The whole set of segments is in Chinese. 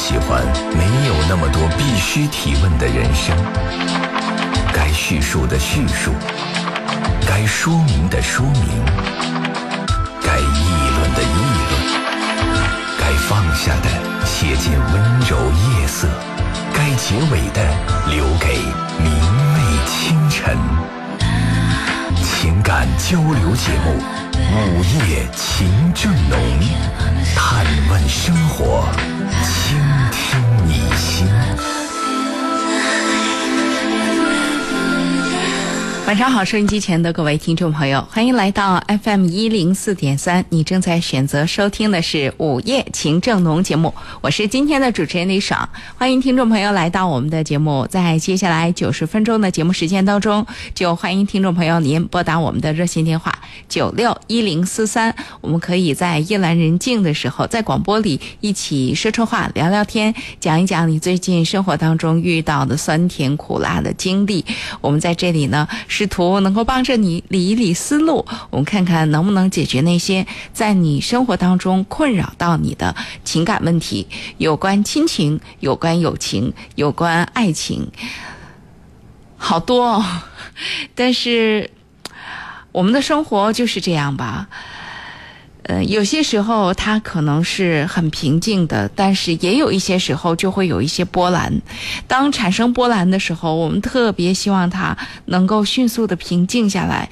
喜欢没有那么多必须提问的人生，该叙述的叙述，该说明的说明，该议论的议论，该放下的写进温柔夜色，该结尾的留给明媚清晨。情感交流节目《午夜情正浓》，探问生活，倾听你心。晚上好，收音机前的各位听众朋友，欢迎来到 FM 一零四点三。你正在选择收听的是《午夜情正浓》节目，我是今天的主持人李爽。欢迎听众朋友来到我们的节目，在接下来九十分钟的节目时间当中，就欢迎听众朋友您拨打我们的热线电话九六一零四三，我们可以在夜阑人静的时候，在广播里一起说说话、聊聊天，讲一讲你最近生活当中遇到的酸甜苦辣的经历。我们在这里呢。试图能够帮着你理一理思路，我们看看能不能解决那些在你生活当中困扰到你的情感问题，有关亲情，有关友情，有关爱情，好多哦。但是我们的生活就是这样吧。呃，有些时候它可能是很平静的，但是也有一些时候就会有一些波澜。当产生波澜的时候，我们特别希望它能够迅速的平静下来。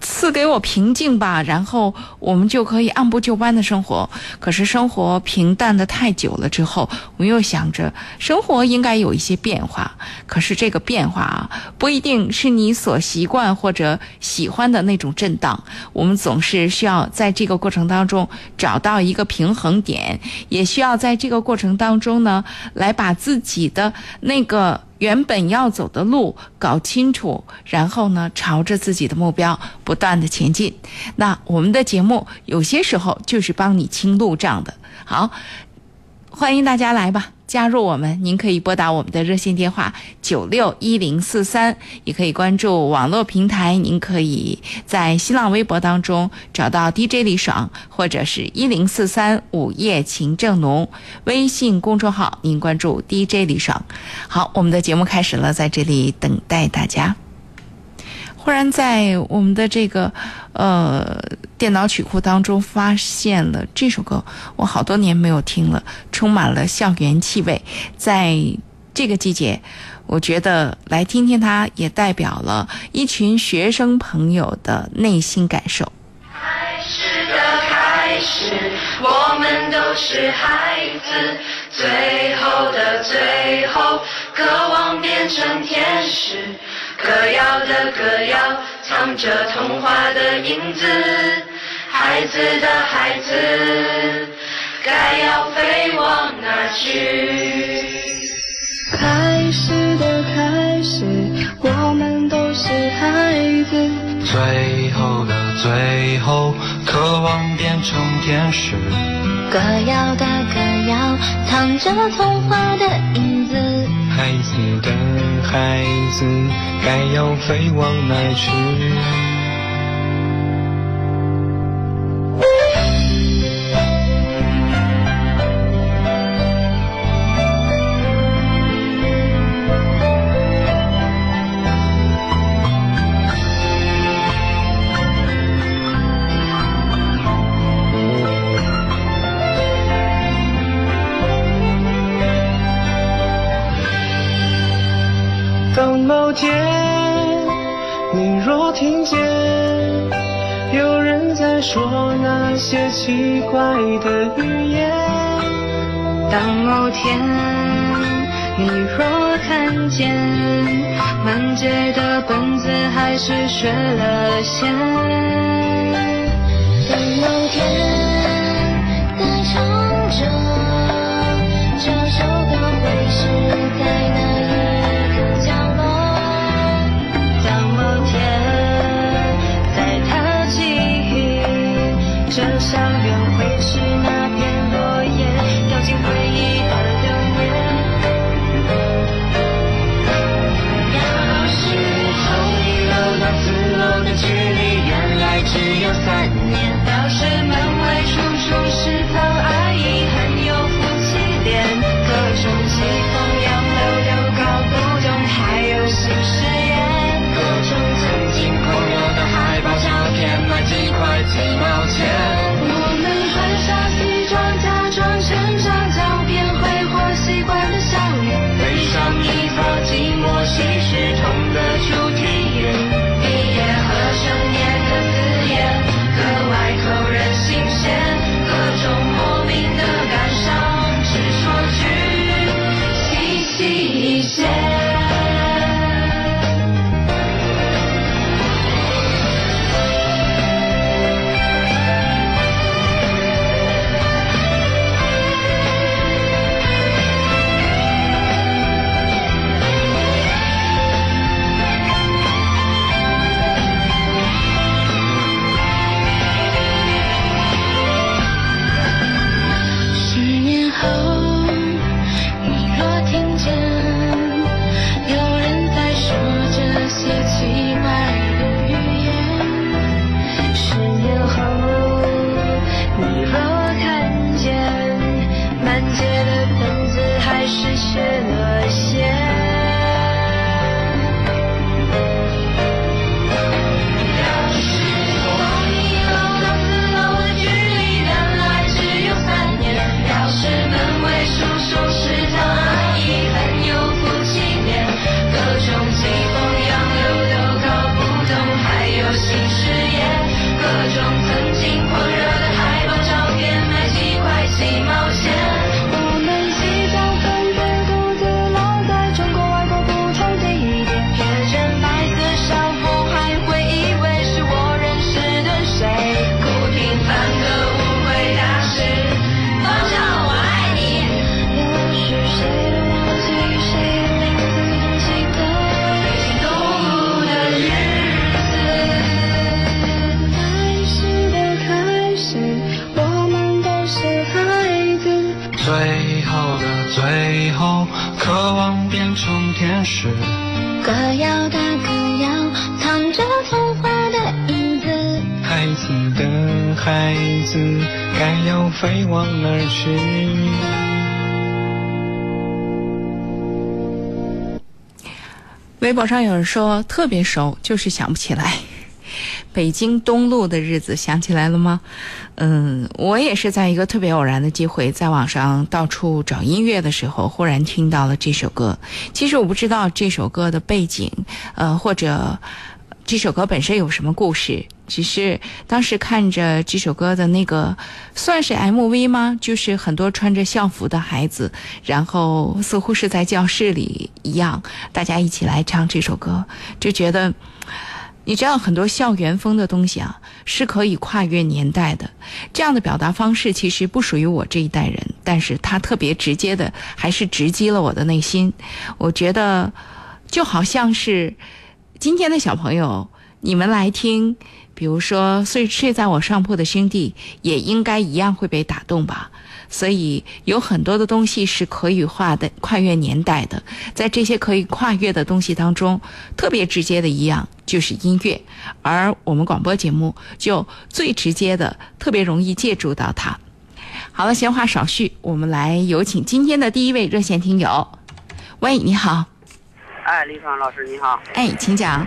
赐给我平静吧，然后我们就可以按部就班的生活。可是生活平淡的太久了之后，我又想着生活应该有一些变化。可是这个变化啊，不一定是你所习惯或者喜欢的那种震荡。我们总是需要在这个过程当中找到一个平衡点，也需要在这个过程当中呢，来把自己的那个。原本要走的路搞清楚，然后呢，朝着自己的目标不断的前进。那我们的节目有些时候就是帮你清路障的。好，欢迎大家来吧。加入我们，您可以拨打我们的热线电话九六一零四三，也可以关注网络平台。您可以在新浪微博当中找到 DJ 李爽，或者是一零四三午夜情正浓微信公众号，您关注 DJ 李爽。好，我们的节目开始了，在这里等待大家。忽然在我们的这个呃电脑曲库当中发现了这首歌，我好多年没有听了，充满了校园气味。在这个季节，我觉得来听听它，也代表了一群学生朋友的内心感受。开始的开始，我们都是孩子，最后的最后，渴望变成天使。歌谣的歌谣，藏着童话的影子。孩子的孩子，该要飞往哪去？开始的开始，我们都是孩子。最后的最后，渴望变成天使。歌谣的歌要，藏着童话的影子。孩子的孩子，该要飞往哪去？说那些奇怪的语言，当某天你若看见满街的本子还是学了线，当某天再唱着网上有人说特别熟，就是想不起来。北京东路的日子想起来了吗？嗯，我也是在一个特别偶然的机会，在网上到处找音乐的时候，忽然听到了这首歌。其实我不知道这首歌的背景，呃，或者这首歌本身有什么故事。只是当时看着这首歌的那个，算是 MV 吗？就是很多穿着校服的孩子，然后似乎是在教室里一样，大家一起来唱这首歌，就觉得。你知道很多校园风的东西啊，是可以跨越年代的。这样的表达方式其实不属于我这一代人，但是它特别直接的，还是直击了我的内心。我觉得，就好像是今天的小朋友，你们来听，比如说睡睡在我上铺的兄弟，也应该一样会被打动吧。所以有很多的东西是可以化的，跨越年代的。在这些可以跨越的东西当中，特别直接的一样就是音乐，而我们广播节目就最直接的，特别容易借助到它。好了，闲话少叙，我们来有请今天的第一位热线听友。喂，你好，哎，李爽老师你好，哎，请讲。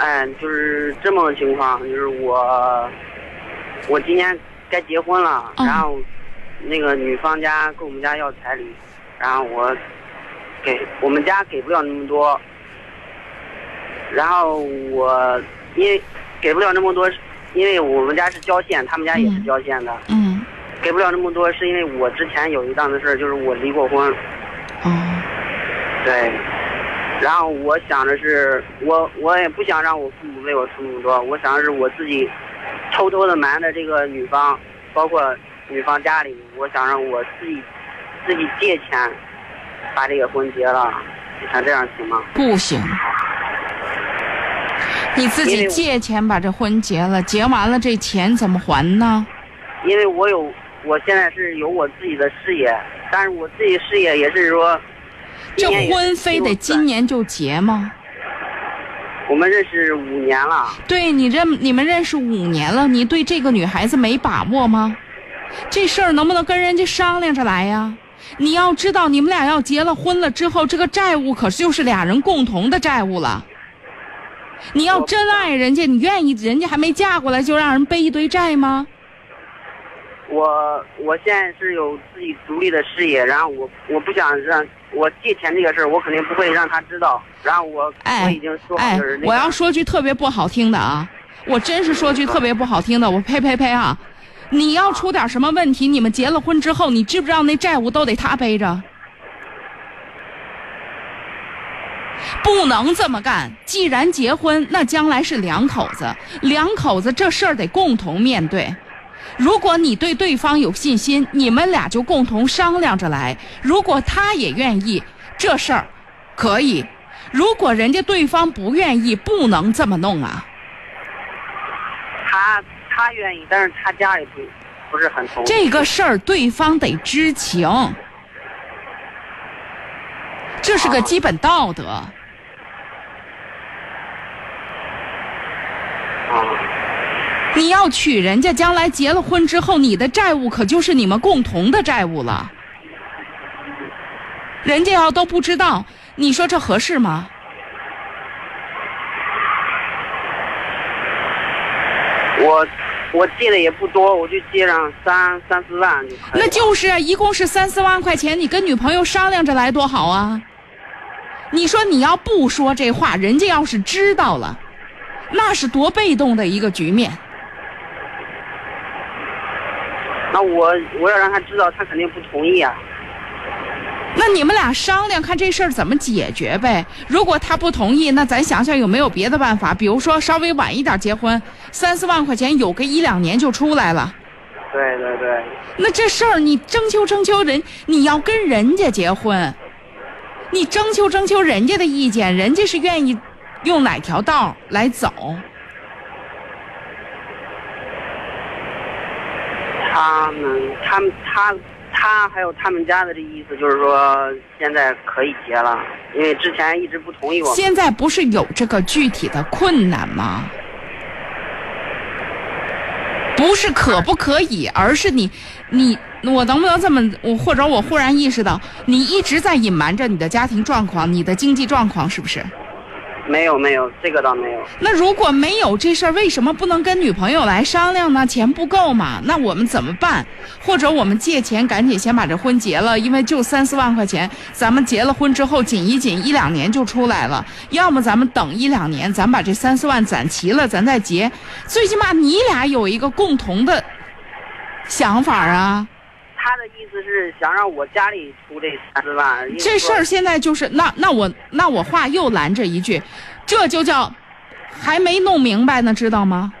哎，就是这么个情况，就是我，我今年该结婚了，嗯然后那个女方家跟我们家要彩礼，然后我给我们家给不了那么多，然后我因为给不了那么多，因为我们家是郊县，他们家也是郊县的，嗯，给不了那么多是因为我之前有一档子事儿，就是我离过婚，哦，对，然后我想的是，我我也不想让我父母为我出那么多，我想的是我自己偷偷的瞒着这个女方，包括女方家里，我想让我自己自己借钱把这个婚结了，你看这样行吗？不行。你自己借钱把这婚结了，结完了这钱怎么还呢？因为我有，我现在是有我自己的事业，但是我自己事业也是说，这婚非得今年就结吗？我们认识五年了，对你认你们认识五年了，你对这个女孩子没把握吗？这事儿能不能跟人家商量着来呀？你要知道，你们俩要结了婚了之后，这个债务可就是俩人共同的债务了。你要真爱人家，你愿意人家还没嫁过来就让人背一堆债吗？我我现在是有自己独立的事业，然后我我不想让我借钱这个事儿，我肯定不会让他知道。然后我、我哎已经说好哎就是那，个，我要说句特别不好听的啊，我真是说句特别不好听的，我呸呸呸啊！你要出点什么问题，你们结了婚之后，你知不知道那债务都得他背着？不能这么干。既然结婚，那将来是两口子，两口子这事儿得共同面对。如果你对对方有信心，你们俩就共同商量着来。如果他也愿意，这事儿可以；如果人家对方不愿意，不能这么弄啊。他他愿意，但是他家里不不是很同意。这个事儿对方得知情，这是个基本道德。啊，你要娶人家，将来结了婚之后，你的债务可就是你们共同的债务了。人家要都不知道，你说这合适吗？我我借的也不多，我就借上三三四万就可以。那就是啊，一共是三四万块钱，你跟女朋友商量着来多好啊！你说你要不说这话，人家要是知道了，那是多被动的一个局面。那我我要让他知道，他肯定不同意啊。那你们俩商量看这事儿怎么解决呗。如果他不同意，那咱想想有没有别的办法，比如说稍微晚一点结婚，三四万块钱有个一两年就出来了。对对对，那这事儿你征求征求人，你要跟人家结婚，你征求征求人家的意见，人家是愿意用哪条道来走。他们他们他他还有他们家的这意思就是说现在可以结了，因为之前一直不同意我。现在不是有这个具体的困难吗？不是可不可以，而是你，你，我能不能这么，我或者我忽然意识到，你一直在隐瞒着你的家庭状况、你的经济状况，是不是？没有没有，这个倒没有。那如果没有这事儿，为什么不能跟女朋友来商量呢？钱不够嘛，那我们怎么办？或者我们借钱赶紧先把这婚结了，因为就三四万块钱，咱们结了婚之后紧一紧一两年就出来了。要么咱们等一两年，咱把这三四万攒齐了，咱再结。最起码你俩有一个共同的想法啊。他的意思是想让我家里出这三十万。这事儿现在就是那那我那我话又拦着一句，这就叫还没弄明白呢，知道吗？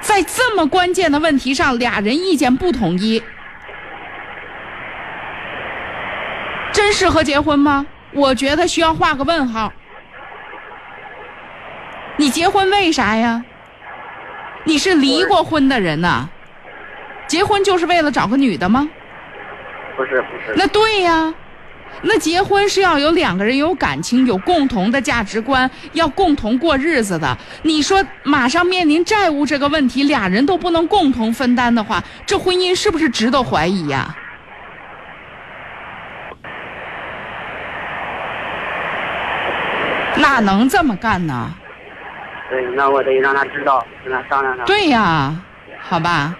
在这么关键的问题上，俩人意见不统一，真适合结婚吗？我觉得需要画个问号。你结婚为啥呀？你是离过婚的人呐、结婚就是为了找个女的吗？不是不是，那对呀，那结婚是要有两个人有感情、有共同的价值观，要共同过日子的。你说马上面临债务这个问题，俩人都不能共同分担的话，这婚姻是不是值得怀疑呀？哪能这么干呢？对，那我得让他知道，跟他商量商量。对呀，好吧，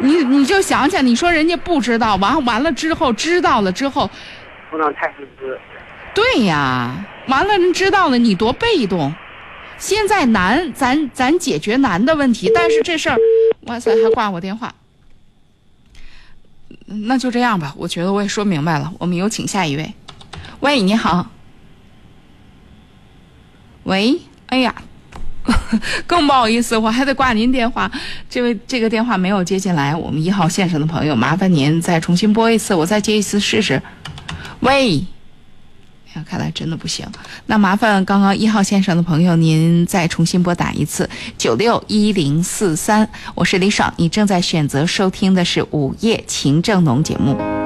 你你就想想，你说人家不知道，完完了之后知道了之后，不能太自私。对呀，完了人知道了，你多被动。现在难，咱咱解决难的问题，但是这事儿，哇塞，还挂我电话。那就这样吧，我觉得我也说明白了。我们有请下一位。喂，你好。喂，哎呀，更不好意思，我还得挂您电话。这位这个电话没有接进来，我们一号线上的朋友，麻烦您再重新拨一次，我再接一次试试。喂。看来真的不行。那麻烦刚刚一号线上的朋友，您再重新拨打一次九六一零四三，我是李爽，你正在选择收听的是午夜情正浓节目。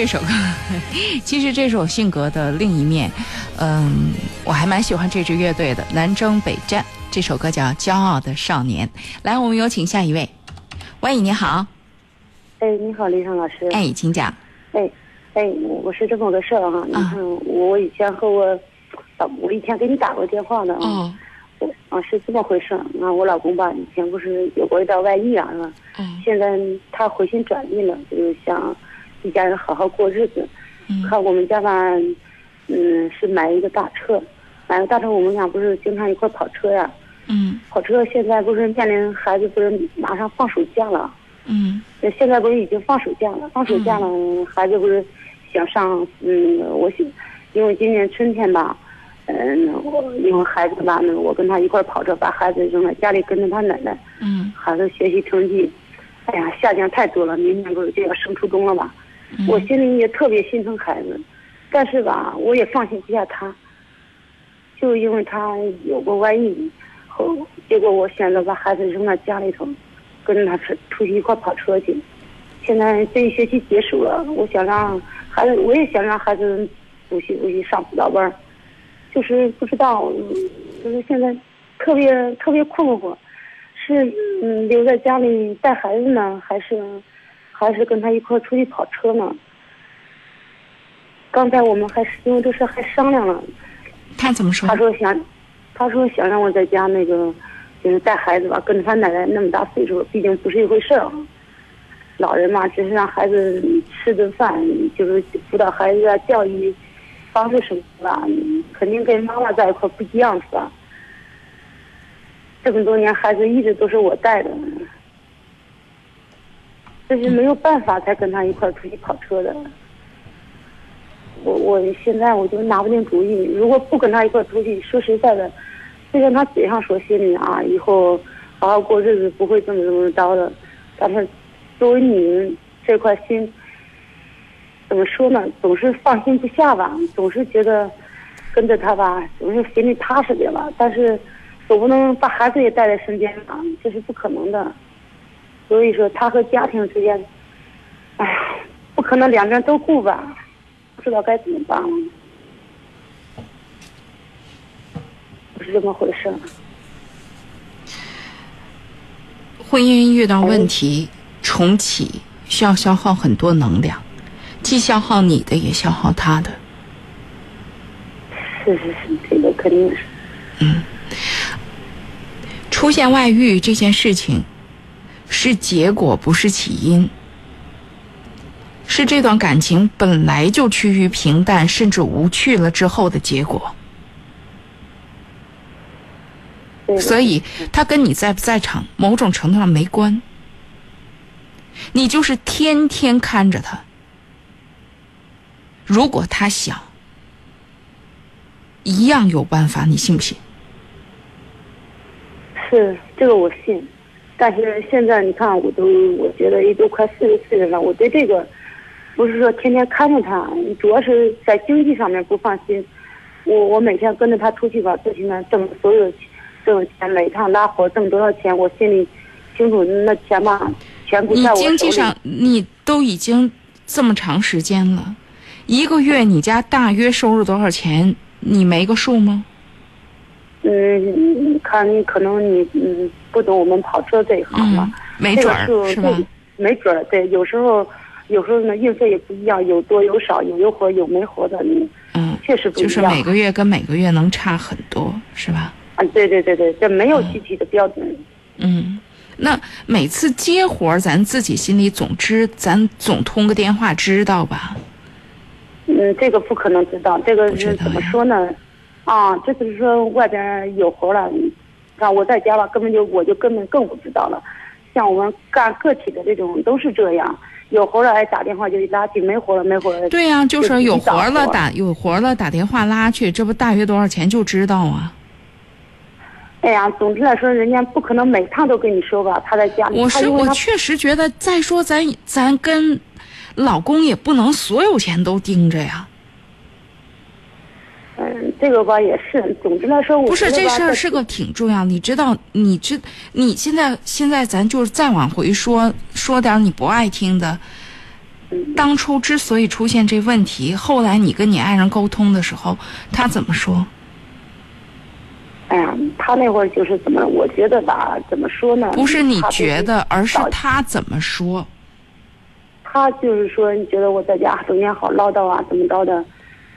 这首歌，其实这首性格的另一面，嗯，我还蛮喜欢这支乐队的南征北战。这首歌叫《骄傲的少年》。来，我们有请下一位。喂，你好，哎，你好，李畅老师。哎，请讲。哎，哎，我是这么个事儿哈。你看，我以前和我，老我以前给你打过电话的啊。哦，我啊，是这么回事儿。啊，我老公吧，以前不是有过一段外遇啊，是吧？嗯现在他回心转意了，就是想一家人好好过日子。嗯看我们家吧，嗯，是买一个大车，买个大车，我们俩不是经常一块跑车呀。嗯跑车现在不是面临孩子不是马上放暑假了。嗯那现在不是已经放暑假了，放暑假了，孩子不是想上，嗯，我想，因为今年春天吧，嗯，我因为孩子吧，那我跟他一块跑车，把孩子扔在家里跟着他奶奶，嗯孩子学习成绩，哎呀，下降太多了，明年不是就要升初中了吧？我心里也特别心疼孩子，但是吧，我也放心不下他，就因为他有过外遇，后结果我选择把孩子扔在家里头，跟着他出出去一块跑车去。现在这一学期结束了，我想让孩子，我也想让孩子补习补习上辅导班，就是不知道，就是现在特别特别困惑，是留在家里带孩子呢，还是还是跟他一块儿出去跑车呢？刚才我们还是因为这事还商量了，他怎么说他？说想，他说想让我在家那个，就是带孩子吧，跟着他奶奶那么大岁数，毕竟不是一回事。老人嘛，只是让孩子吃顿饭，就是辅导孩子啊，教育方式什么的吧，肯定跟妈妈在一块不一样，是吧？这么多年，孩子一直都是我带的，这是没有办法才跟他一块出去跑车的。我我现在我就拿不定主意，如果不跟他一块出去，说实在的，虽然他嘴上说心里啊，以后好好过日子，不会这么这么着的，但是作为女人这块心，怎么说呢，总是放心不下吧，总是觉得跟着他吧，总是心里踏实点吧，但是总不能把孩子也带在身边吧，这是不可能的。所以说，他和家庭之间，哎呀，不可能两边都顾吧。不知道该怎么办了，不是这么回事儿。婚姻遇到问题重启，需要消耗很多能量，既消耗你的，也消耗他的。是是是，这个肯定是。出现外遇这件事情是结果，不是起因。是这段感情本来就趋于平淡甚至无趣了之后的结果，所以他跟你在不在场某种程度上没关。你就是天天看着他，如果他想，一样有办法，你信不信？是这个我信，但是现在你看，我都我觉得也都快四十岁了，我对这个不是说天天看着他，主要是在经济上面不放心。我我每天跟着他出去吧，最起码挣所有挣钱，每趟拉活挣多少钱，我心里清楚，那钱吧全部在我。经济上，你都已经这么长时间了，一个月你家大约收入多少钱？你没个数吗？嗯，看你可能你嗯不懂我们跑车这一行吧，没准是吧？这没准儿，对，有时候有时候呢运费也不一样，有多有少，有有活有没活的，你嗯，确实不一样。就是每个月跟每个月能差很多，是吧？啊，对对对对，这没有具体的标准。嗯，那每次接活儿，咱自己心里总知，咱总通个电话知道吧？嗯，这个不可能知道，这个是怎么呀说呢？啊，这就是说外边有活了，你看我在家吧，根本就我就根本更不知道了。像我们干个体的这种都是这样，有活了哎打电话就拉去，没活了没活了。对呀、就就是有活了打有活了打电话拉去，这不大约多少钱就知道啊。哎呀，总之来说，人家不可能每趟都跟你说吧，他在家里。我是我确实觉得，再说咱咱跟老公也不能所有钱都盯着呀。嗯，这个吧也是，总之来说，我不是这事儿是个挺重要，你知道？你知你现在现在咱就是再往回说说点你不爱听的。嗯当初之所以出现这问题，后来你跟你爱人沟通的时候，他怎么说？哎呀，他那会儿就是怎么，我觉得吧，怎么说呢？不是你觉得，而是他怎么说？他就是说，你觉得我在家整天好唠叨啊，怎么着的？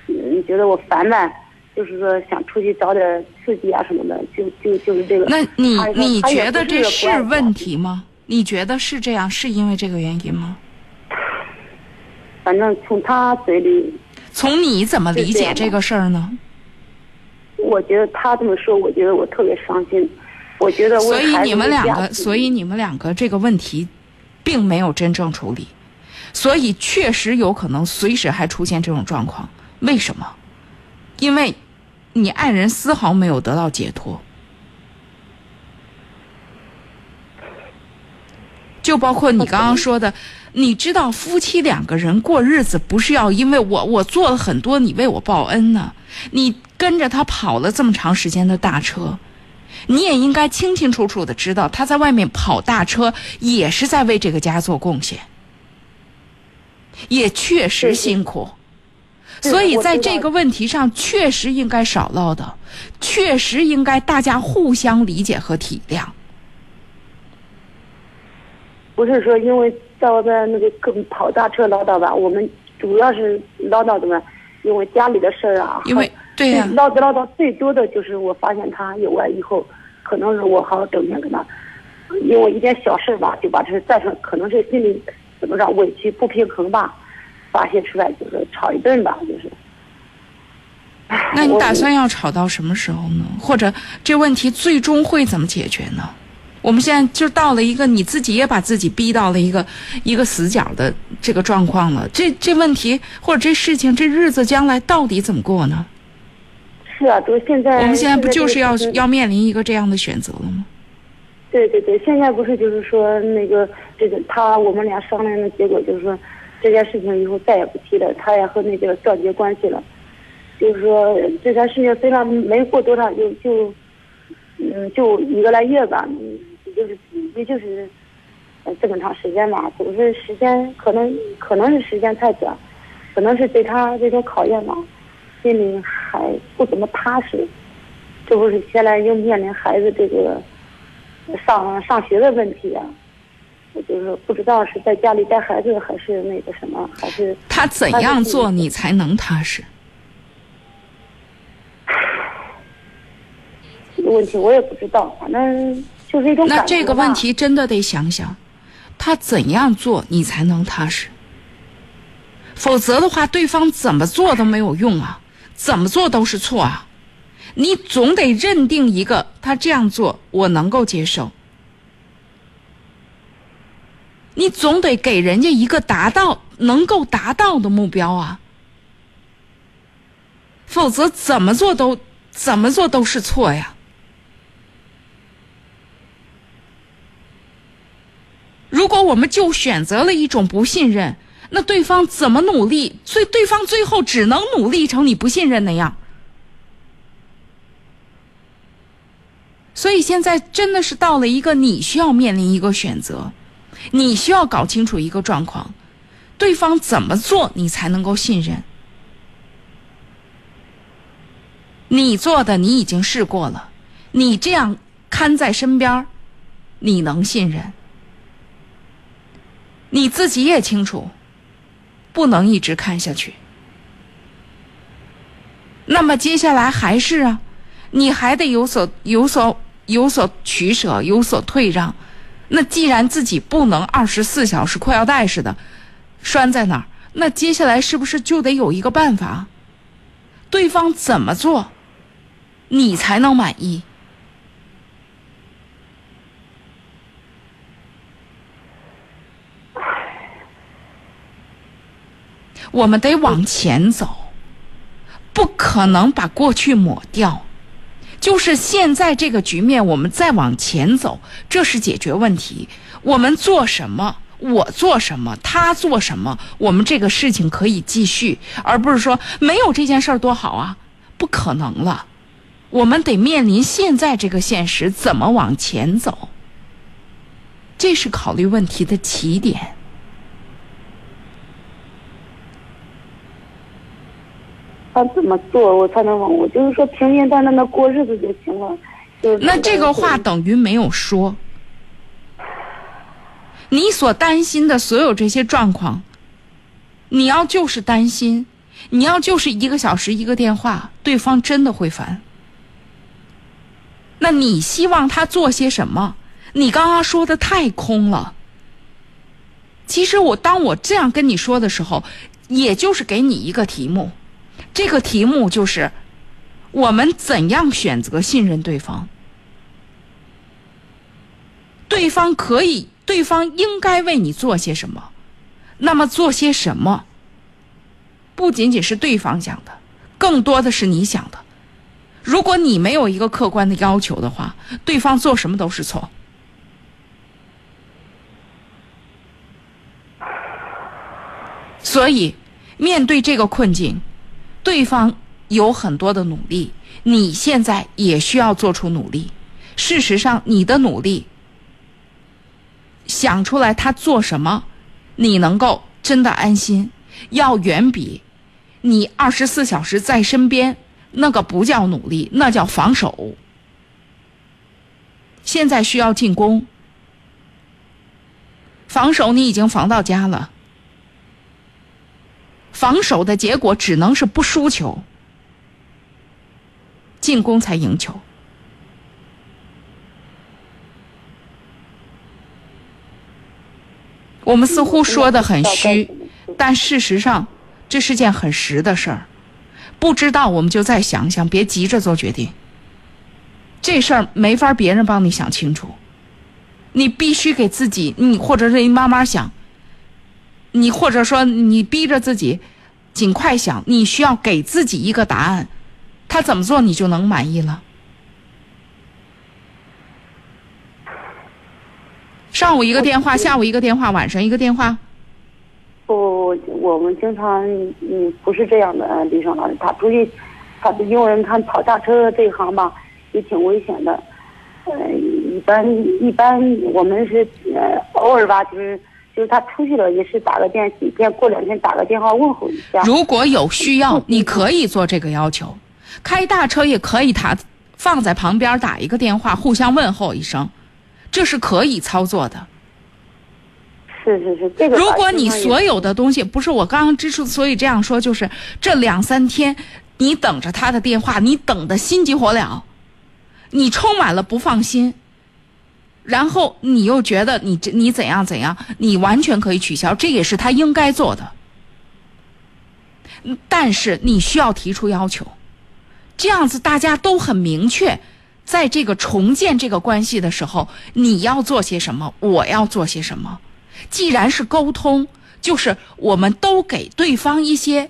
嗯，你觉得我烦呗？就是说想出去找点刺激啊什么的，就就就是这个。那你你觉得这不是问题吗？你觉得是这样，是因为这个原因吗？反正从他嘴里，从你怎么理解这个事儿呢？我觉得他这么说，我觉得我特别伤心。我觉得我所以你们两个，所以你们两个这个问题，并没有真正处理，所以确实有可能随时还出现这种状况。为什么？因为你爱人丝毫没有得到解脱，就包括你刚刚说的，你知道夫妻两个人过日子不是要因为我我做了很多，你为我报恩呢？你跟着他跑了这么长时间的大车，你也应该清清楚楚的知道，他在外面跑大车也是在为这个家做贡献，也确实辛苦。是所以在这个问题上，确实应该少唠叨，确实应该大家互相理解和体谅。不是说因为在外边那个跟跑大车唠叨吧，我们主要是唠叨怎么？因为家里的事儿啊，因为对呀、唠叨唠叨最多的就是我发现他有完以后，可能是我好整天跟他，因为一点小事吧，就把这再说，可能是心里怎么着委屈不平衡吧，发泄出来就是吵一顿吧，就是。那你打算要吵到什么时候呢？或者这问题最终会怎么解决呢？我们现在就到了一个你自己也把自己逼到了一个一个死角的这个状况了。这这问题或者这事情这日子将来到底怎么过呢？是啊，都现在我们现在不就是要这个要面临一个这样的选择了吗？对对对，现在不是就是说那个这个他我们俩商量的结果就是说这件事情以后再也不提了，他也和那个断绝关系了。就是说这件事情虽然没过多长，就就嗯就一个来月吧，也就是也就是这么长时间吧，总是时间可能可能是时间太短，可能是对他这种考验吧，心里还不怎么踏实。这不是现在又面临孩子这个。上上学的问题啊，我就是不知道是在家里带孩子，还是那个什么，还是他怎样做你才能踏实？这个问题我也不知道，反正就是一种那这个问题真的得想想，他怎样做你才能踏实？否则的话，对方怎么做都没有用啊，怎么做都是错啊。你总得认定一个他这样做我能够接受，你总得给人家一个达到能够达到的目标啊，否则怎么做都怎么做都是错呀。如果我们就选择了一种不信任，那对方怎么努力，最对方最后只能努力成你不信任那样。所以现在真的是到了一个你需要面临一个选择，你需要搞清楚一个状况，对方怎么做你才能够信任？你做的你已经试过了，你这样看在身边儿，你能信任？你自己也清楚，不能一直看下去。那么接下来还是啊，你还得有所有所有所取舍，有所退让。那既然自己不能二十四小时裤腰带似的拴在那儿，那接下来是不是就得有一个办法？对方怎么做，你才能满意？我们得往前走，不可能把过去抹掉。就是现在这个局面，我们再往前走，这是解决问题。我们做什么，我做什么，他做什么，我们这个事情可以继续，而不是说没有这件事儿多好啊，不可能了。我们得面临现在这个现实，怎么往前走？这是考虑问题的起点。他怎么做我才能往我就是说平平淡淡的过日子就行了。就是那这个话等于没有说。你所担心的所有这些状况，你要就是担心，你要就是一个小时一个电话，对方真的会烦。那你希望他做些什么？你刚刚说的太空了。其实我当我这样跟你说的时候，也就是给你一个题目。这个题目就是：我们怎样选择信任对方？对方可以，对方应该为你做些什么？那么做些什么？不仅仅是对方想的，更多的是你想的。如果你没有一个客观的要求的话，对方做什么都是错。所以，面对这个困境。对方有很多的努力，你现在也需要做出努力。事实上，你的努力想出来他做什么，你能够真的安心，要远比你二十四小时在身边那个不叫努力，那叫防守。现在需要进攻，防守你已经防到家了。防守的结果只能是不输球，进攻才赢球。我们似乎说的很虚，但事实上这是件很实的事儿。不知道我们就再想想，别急着做决定。这事儿没法别人帮你想清楚，你必须给自己，你或者是你慢慢想。你或者说你逼着自己尽快想，你需要给自己一个答案，他怎么做你就能满意了。上午一个电话，下午一个电话，晚上一个电话。不，我们经常嗯不是这样的，李爽老师，他出去，他因为他跑大车这一行吧，也挺危险的。呃，一般一般我们是呃偶尔吧，就是。就是他出去了，也是打个电，几天过两天打个电话问候一下。如果有需要，你可以做这个要求。开大车也可以，他放在旁边打一个电话，互相问候一声，这是可以操作的。是是是，这个。如果你所有的东西不是我刚刚之所以这样说，就是这两三天你等着他的电话，你等的心急火燎，你充满了不放心。然后你又觉得你这你怎样怎样，你完全可以取消，这也是他应该做的。但是你需要提出要求，这样子大家都很明确，在这个重建这个关系的时候，你要做些什么，我要做些什么。既然是沟通，就是我们都给对方一些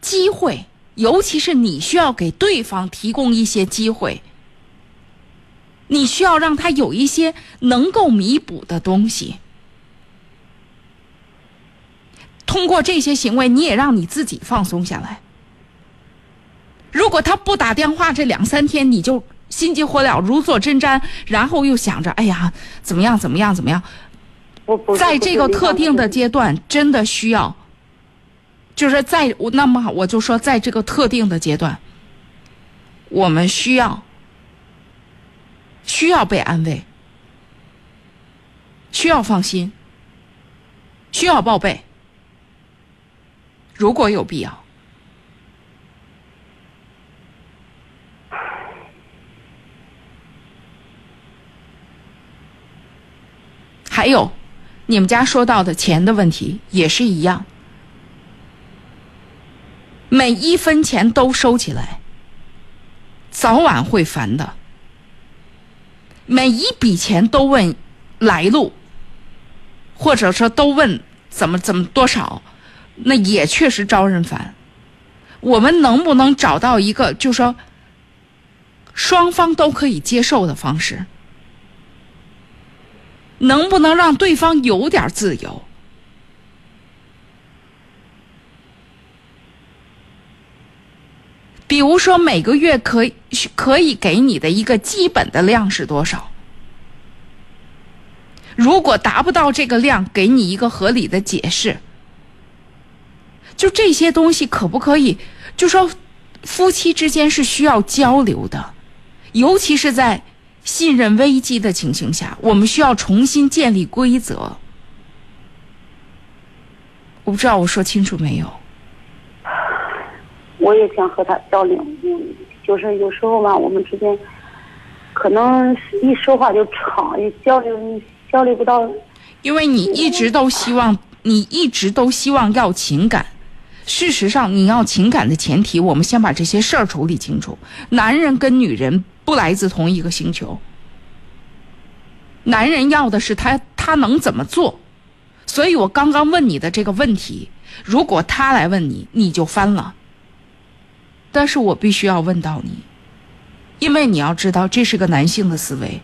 机会，尤其是你需要给对方提供一些机会。你需要让他有一些能够弥补的东西，通过这些行为，你也让你自己放松下来。如果他不打电话，这两三天你就心急火燎、如坐针毡，然后又想着，哎呀，怎么样，怎么样，怎么样？在这个特定的阶段，真的需要，就是在那么我就说，在这个特定的阶段，我们需要。需要被安慰需要放心需要报备。如果有必要。还有你们家说到的钱的问题也是一样。每一分钱都收起来早晚会烦的。每一笔钱都问来路，或者说都问怎么怎么多少，那也确实招人烦。我们能不能找到一个，就说双方都可以接受的方式？能不能让对方有点自由？比如说每个月可以可以给你的一个基本的量是多少？如果达不到这个量，给你一个合理的解释。就这些东西可不可以？就说夫妻之间是需要交流的，尤其是在信任危机的情形下，我们需要重新建立规则。我不知道我说清楚没有？我也想和他交流，嗯，就是有时候吧，我们之间可能一说话就吵，也交流交流不到。因为你一直都希望，你一直都希望要情感。事实上，你要情感的前提，我们先把这些事儿处理清楚。男人跟女人不来自同一个星球，男人要的是他他能怎么做。所以我刚刚问你的这个问题，如果他来问你，你就翻了。但是我必须要问到你，因为你要知道这是个男性的思维。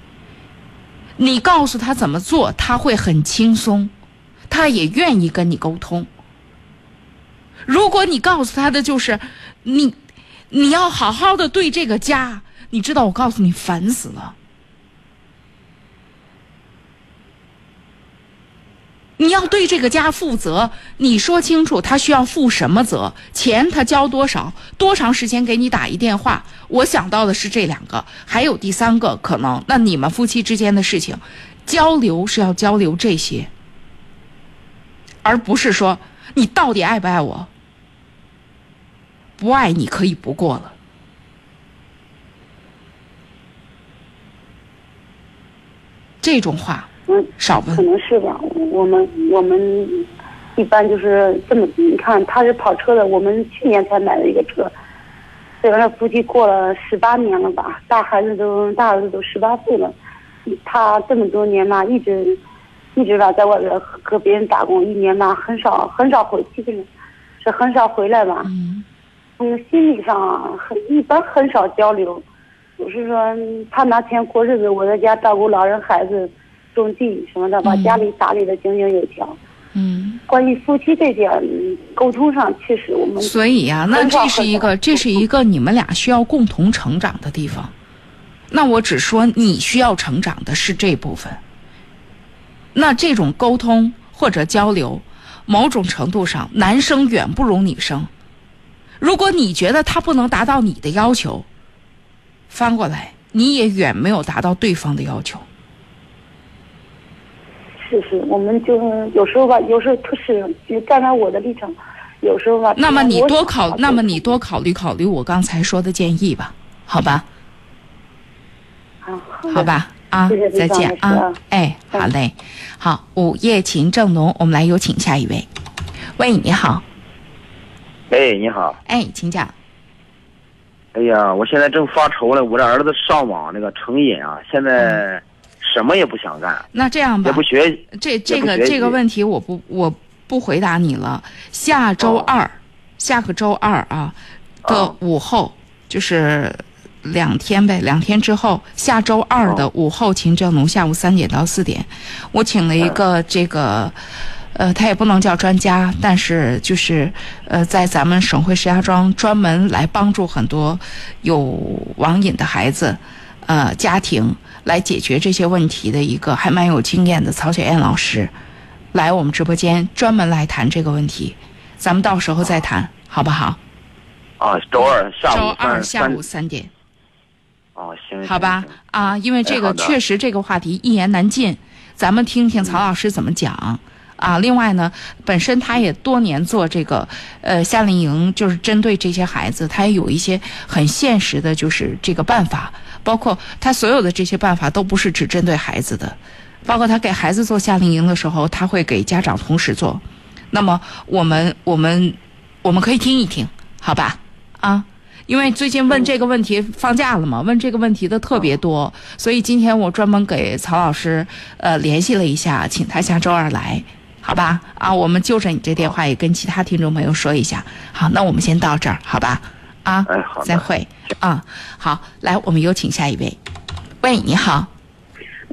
你告诉他怎么做，他会很轻松，他也愿意跟你沟通。如果你告诉他的就是你，你要好好的对这个家，你知道我告诉你烦死了。你要对这个家负责，你说清楚他需要负什么责，钱他交多少，多长时间给你打一电话。我想到的是这两个，还有第三个可能。那你们夫妻之间的事情，交流是要交流这些，而不是说你到底爱不爱我。不爱你可以不过了。这种话嗯，少问可。能是吧。我们我们一般就是这么，你看他是跑车的，我们去年才买了一个车，这个夫妻过了十八年了吧，大孩子都大儿子都十八岁了，他这么多年嘛，一直一直吧在外边和和别人打工，一年嘛很少很少回去的，是很少回来吧。嗯从心理上啊，很一般很少交流，我是说嗯他拿钱过日子，我在家照顾老人、孩子、种地什么的，把嗯家里打理的井井有条。嗯，关于夫妻这点嗯沟通上，确实我们所以呀、那这是一个这是一个你们俩需要共同成长的地方。那我只说你需要成长的是这部分。那这种沟通或者交流，某种程度上，男生远不如女生。如果你觉得他不能达到你的要求，翻过来，你也远没有达到对方的要求。是是，我们就是有时候吧，有时候特是就站在我的立场，有时候吧。那么你多考，那么你多考虑考虑我刚才说的建议吧，好吧？啊，好好。吧，啊再见啊，哎，好嘞，好，午夜情正浓，我们来有请下一位。喂，你好，哎，你好。哎，请讲。哎呀，我现在正发愁呢，我这儿子上网那个成瘾啊，现在什么也不想干，那这样吧也不，学，这这个这个问题我不我不回答你了。下周哦二，下个周二啊的哦午后，就是两天呗，两天之后，下周二的哦午后，秦正农下午三点到四点，我请了一个这个。呃，他也不能叫专家，但是就是呃，在咱们省会石家庄专门来帮助很多有网瘾的孩子，呃，家庭来解决这些问题的一个还蛮有经验的曹雪燕老师，来我们直播间专门来谈这个问题，咱们到时候再谈，好不好？啊，周二下午周二下午三点，哦，行，好吧行？行啊，因为这个确实这个话题一言难尽，咱们听听曹老师怎么讲。啊，另外呢，本身他也多年做这个呃夏令营，就是针对这些孩子，他也有一些很现实的，就是这个办法，包括他所有的这些办法都不是只针对孩子的，包括他给孩子做夏令营的时候，他会给家长同时做。那么我们我们我们可以听一听，好吧？啊，因为最近问这个问题放假了嘛，问这个问题的特别多，所以今天我专门给曹老师呃联系了一下，请他下周二来，好吧？啊，我们就着你这电话也跟其他听众朋友说一下。好，那我们先到这儿，好吧？啊，哎好的再会啊。好，来，我们有请下一位。喂，你好。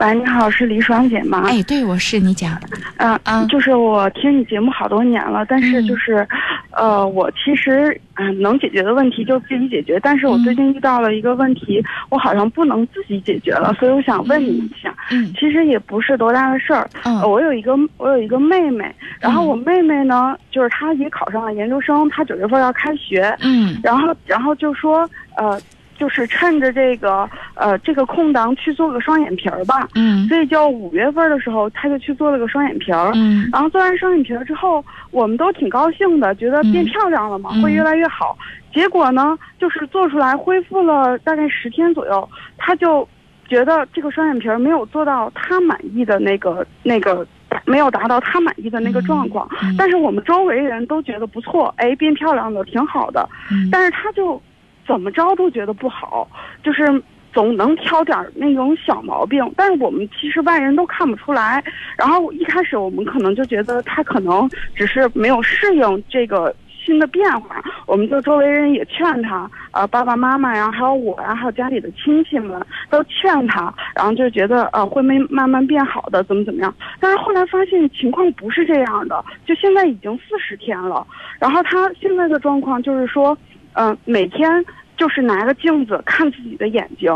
喂，你好，是李爽姐吗？哎，对，我是你讲。啊啊就是我听你节目好多年了，但是就是，呃，我其实嗯、能解决的问题就自己解决，但是我最近遇到了一个问题，我好像不能自己解决了，所以我想问你一下。嗯其实也不是多大的事儿。嗯呃我有一个我有一个妹妹，然后我妹妹呢，就是她也考上了研究生，她九月份要开学。嗯然后然后就说呃。就是趁着这个呃这个空档去做个双眼皮儿吧，嗯所以就五月份的时候，他就去做了个双眼皮儿，嗯然后做完双眼皮儿之后，我们都挺高兴的，觉得变漂亮了嘛，嗯会越来越好。结果呢，就是做出来恢复了大概十天左右，他就觉得这个双眼皮儿没有做到他满意的那个那个。没有达到他满意的那个状况，嗯但是我们周围人都觉得不错，哎，变漂亮了，挺好的。嗯但是他就怎么着都觉得不好，就是总能挑点那种小毛病，但是我们其实外人都看不出来。然后一开始我们可能就觉得他可能只是没有适应这个新的变化，我们就周围人也劝他，呃，爸爸妈妈呀，还有我呀，还有家里的亲戚们都劝他，然后就觉得呃会没慢慢变好的，怎么怎么样。但是后来发现情况不是这样的，就现在已经四十天了，然后他现在的状况就是说。嗯、每天就是拿个镜子看自己的眼睛，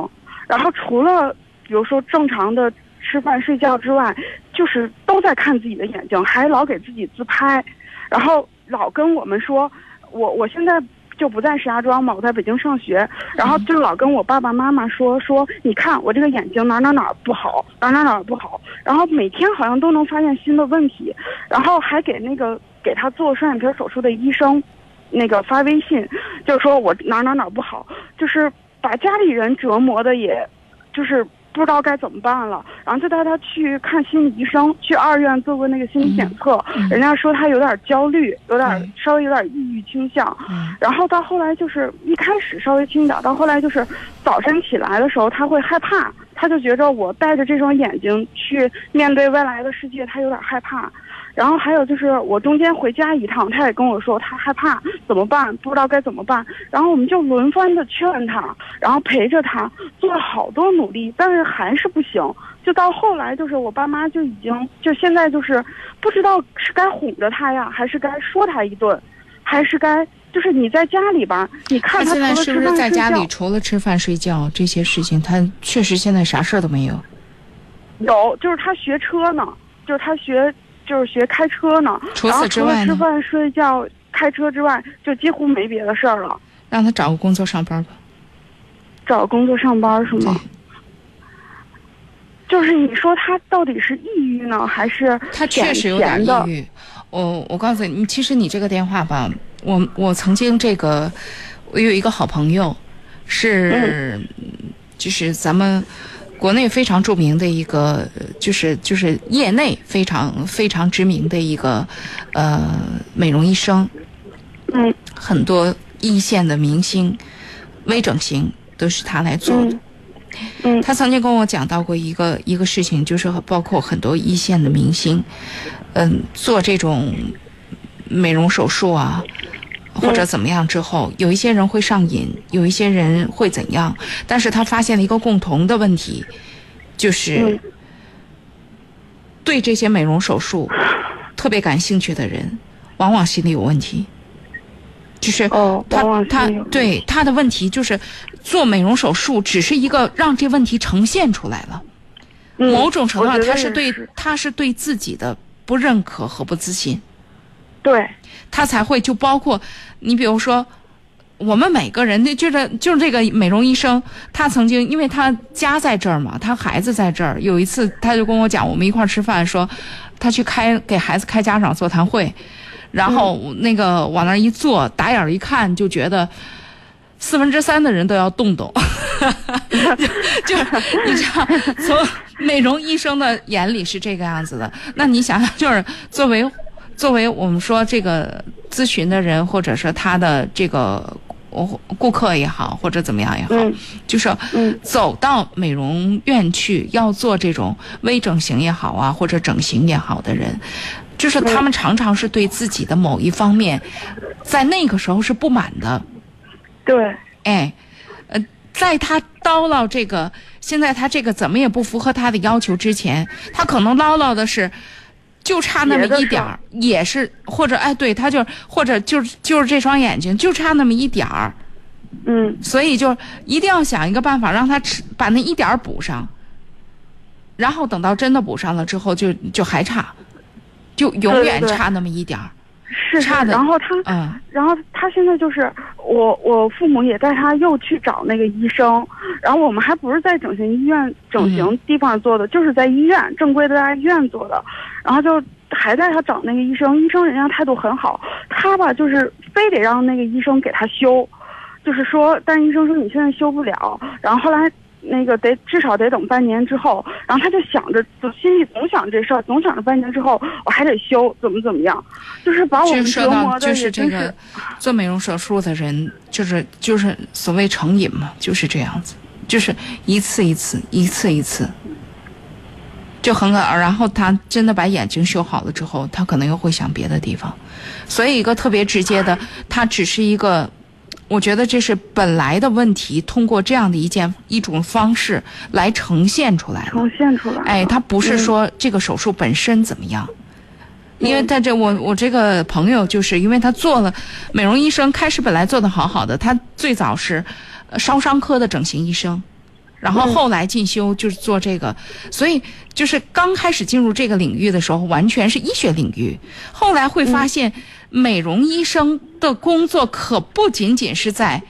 然后除了比如说正常的吃饭睡觉之外，就是都在看自己的眼睛，还老给自己自拍，然后老跟我们说，我我现在。就不在石家庄嘛，我在北京上学，然后就老跟我爸爸妈妈说说，你看我这个眼睛哪哪哪儿不好，哪哪哪儿不好，然后每天好像都能发现新的问题，然后还给那个给他做双眼皮手术的医生那个发微信，就说我哪儿哪儿哪儿不好，就是把家里人折磨的也，就是不知道该怎么办了。然后就带他去看心理医生，去二院做过那个心理检测，人家说他有点焦虑，有点、稍微有点抑郁倾向。然后到后来就是一开始稍微轻点儿，到后来就是早晨起来的时候他会害怕，他就觉着我戴着这双眼睛去面对未来的世界，他有点害怕。然后还有就是我中间回家一趟，他也跟我说他害怕怎么办，不知道该怎么办。然后我们就轮番的劝他，然后陪着他做了好多努力，但是还是不行。就到后来就是我爸妈就已经就现在就是不知道是该哄着他呀，还是该说他一顿，还是该就是你在家里吧，你看他现在是不是在家里除了吃饭睡觉这些事情，他确实现在啥事儿都没有？有，就是他学车呢，就是他学就是学开车呢。除此之外呢吃饭、睡觉、开车之外，就几乎没别的事儿了。让他找个工作上班吧。找工作上班是吗？就是你说他到底是抑郁呢，还是他确实有点抑郁。我我告诉你，其实你这个电话吧，我我曾经这个，我有一个好朋友，是、就是咱们国内非常著名的一个，就是就是业内非常非常知名的一个呃美容医生。嗯，很多一线的明星微整形都是他来做的。嗯，他曾经跟我讲到过一个一个事情，就是包括很多一线的明星，嗯，做这种美容手术啊，或者怎么样之后，有一些人会上瘾，有一些人会怎样，但是他发现了一个共同的问题，就是对这些美容手术特别感兴趣的人，往往心里有问题。就是他他对他的问题就是做美容手术只是一个让这问题呈现出来了，嗯某种程度上他是对是。他是对自己的不认可和不自信，对他才会就包括你比如说。我们每个人，那就是就是这个美容医生，他曾经因为他家在这儿嘛，他孩子在这儿。有一次，他就跟我讲，我们一块儿吃饭，说他去开给孩子开家长座谈会，然后那个往那儿一坐，打眼儿一看就觉得四分之三的人都要动动，就你知道，从美容医生的眼里是这个样子的。那你想想，就是作为作为我们说这个咨询的人，或者是他的这个顾顾客也好，或者怎么样也好，嗯。就是走到美容院去要做这种微整形也好啊，或者整形也好的人，就是他们常常是对自己的某一方面，在那个时候是不满的。对，哎，呃，在他叨唠这个，现在他这个怎么也不符合他的要求之前，他可能唠唠的是，就差那么一点儿，也是或者哎，对，他就或者就是就是这双眼睛就差那么一点儿，嗯，所以就一定要想一个办法让他吃把那一点儿补上，然后等到真的补上了之后就，就还差，就永远差那么一点儿，是是，差的然后他，嗯然后他现在就是我，我父母也带他又去找那个医生，然后我们还不是在整形医院整形地方做的，就是在医院正规的在医院做的，然后就还带他找那个医生，医生人家态度很好，他吧就是非得让那个医生给他修，就是说，但医生说你现在修不了，然后后来。那个得至少得等半年之后，然后他就想着，总心里总想这事儿，总想着半年之后我还得修，怎么怎么样，就是把我折磨的也真是是这个做美容手术的人，就是就是所谓成瘾嘛，就是这样子，就是一次一次，一次一次，就很可。然后他真的把眼睛修好了之后，他可能又会想别的地方，所以一个特别直接的，他只是一个。我觉得这是本来的问题，通过这样的一件一种方式来呈现出来了。呈现出来。哎，他不是说这个手术本身怎么样，因为他这我我这个朋友就是因为他做了美容医生，开始本来做的好好的，他最早是呃烧伤科的整形医生，然后后来进修就是做这个，所以就是刚开始进入这个领域的时候，完全是医学领域，后来会发现美容医生的工作可不仅仅是在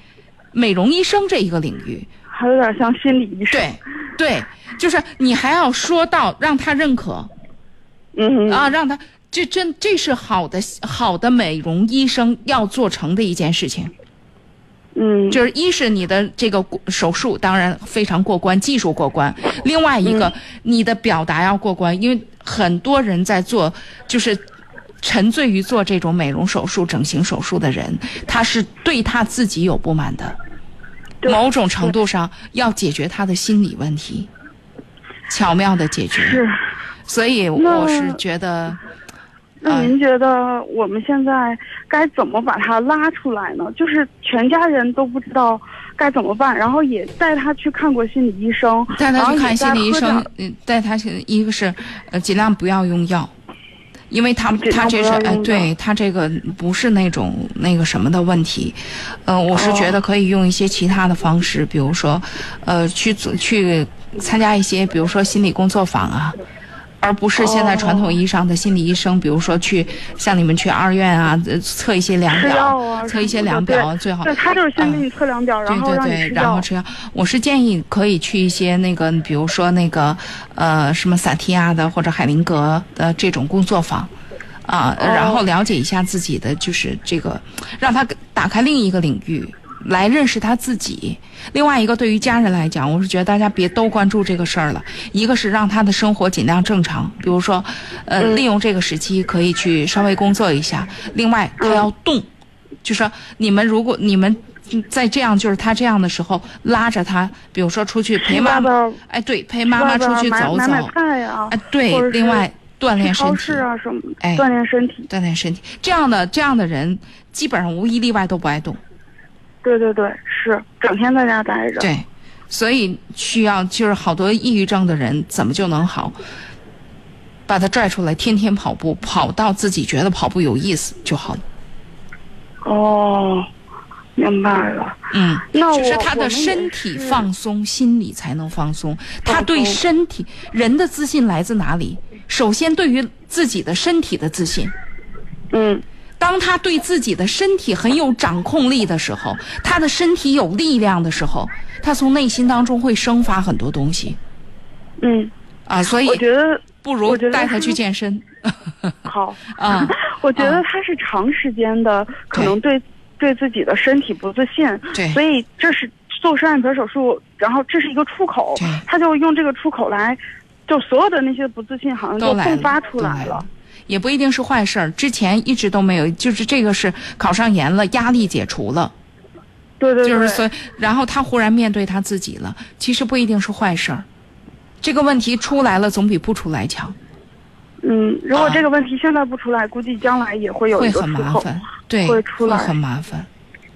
美容医生这一个领域，还有点像心理医生。对，对，就是你还要说到让他认可，嗯啊，让他这真这是好的好的美容医生要做成的一件事情。嗯，就是一是你的这个手术当然非常过关，技术过关；另外一个、你的表达要过关，因为很多人在做就是。沉醉于做这种美容手术、整形手术的人，他是对他自己有不满的，某种程度上要解决他的心理问题，巧妙的解决。是，所以我是觉得，那您觉得我们现在该怎么把他拉出来呢？就是全家人都不知道该怎么办，然后也带他去看过心理医生，带他去看心理医生嗯，带他去一个是呃尽量不要用药。因为他他这是哎，对他这个不是那种那个什么的问题，呃，我是觉得可以用一些其他的方式，比如说，呃，去组去参加一些，比如说心理工作坊啊，而不是现在传统意义上的心理医生，比如说去像你们去二院啊，呃测一些量表，啊，测一些量表，最好对他就是先给你测量表，然对对后对，吃药。然后吃药。我是建议可以去一些那个，比如说那个呃什么萨提亚的或者海灵格的这种工作坊。啊，哦然后了解一下自己的，就是这个，让他打开另一个领域，来认识他自己。另外一个，对于家人来讲，我是觉得大家别都关注这个事儿了。一个是让他的生活尽量正常，比如说，呃，嗯利用这个时期可以去稍微工作一下。另外，他要动，就说你们如果你们在这样就是他这样的时候，拉着他，比如说出去陪妈妈哎，对，陪妈妈出去走走买买走，菜啊，哎，对另外锻炼身体。市啊什么，哎锻炼身体。锻炼身体，这样的这样的人，基本上无一例外都不爱动。对对对，是整天在家待着。对，所以需要就是好多抑郁症的人怎么就能好？把他拽出来，天天跑步，跑到自己觉得跑步有意思就好了。哦，明白了。嗯，那我就是他的身体放松，心理才能放松。他对身体，人的自信来自哪里？首先，对于自己的身体的自信。嗯，当他对自己的身体很有掌控力的时候，他的身体有力量的时候，他从内心当中会生发很多东西嗯，啊。所以我觉得不如带他去健身。好 啊，我觉得他是长时间的，可能对对自己的身体不自信，对所以这是做双眼皮手术，然后这是一个出口，他就用这个出口来，就所有的那些不自信好像都迸发出来了。也不一定是坏事儿。之前一直都没有，就是这个是考上研了，压力解除了。对对对，就是所以，然后他忽然面对他自己了，其实不一定是坏事儿。这个问题出来了，总比不出来强。嗯，如果这个问题现在不出来，估计将来也会有会很麻烦，对，会出来很麻烦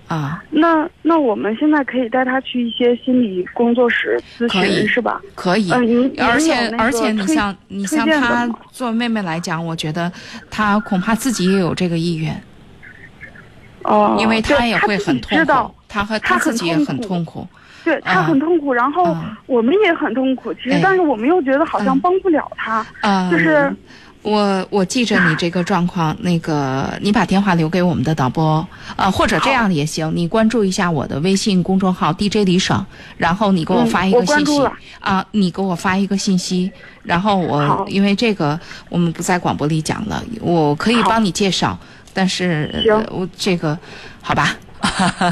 啊。那那我们现在可以带他去一些心理工作室咨询，是吧？可以，嗯您您而且而且你像你像她荐的吗作为妹妹来讲，我觉得她恐怕自己也有这个意愿，哦，因为对她也会很痛苦，她和她很她自己也很痛苦。对他啊很痛苦，然后我们也很痛苦。其实哎，但是我们又觉得好像帮不了他，嗯，就是我我记着你这个状况，那个你把电话留给我们的导播，呃，或者这样也行，你关注一下我的微信公众号 DJ 李爽，然后你给我嗯发一个信息。啊，你给我发一个信息，然后我因为这个我们不在广播里讲了，我可以帮你介绍，但是行。呃我这个好吧，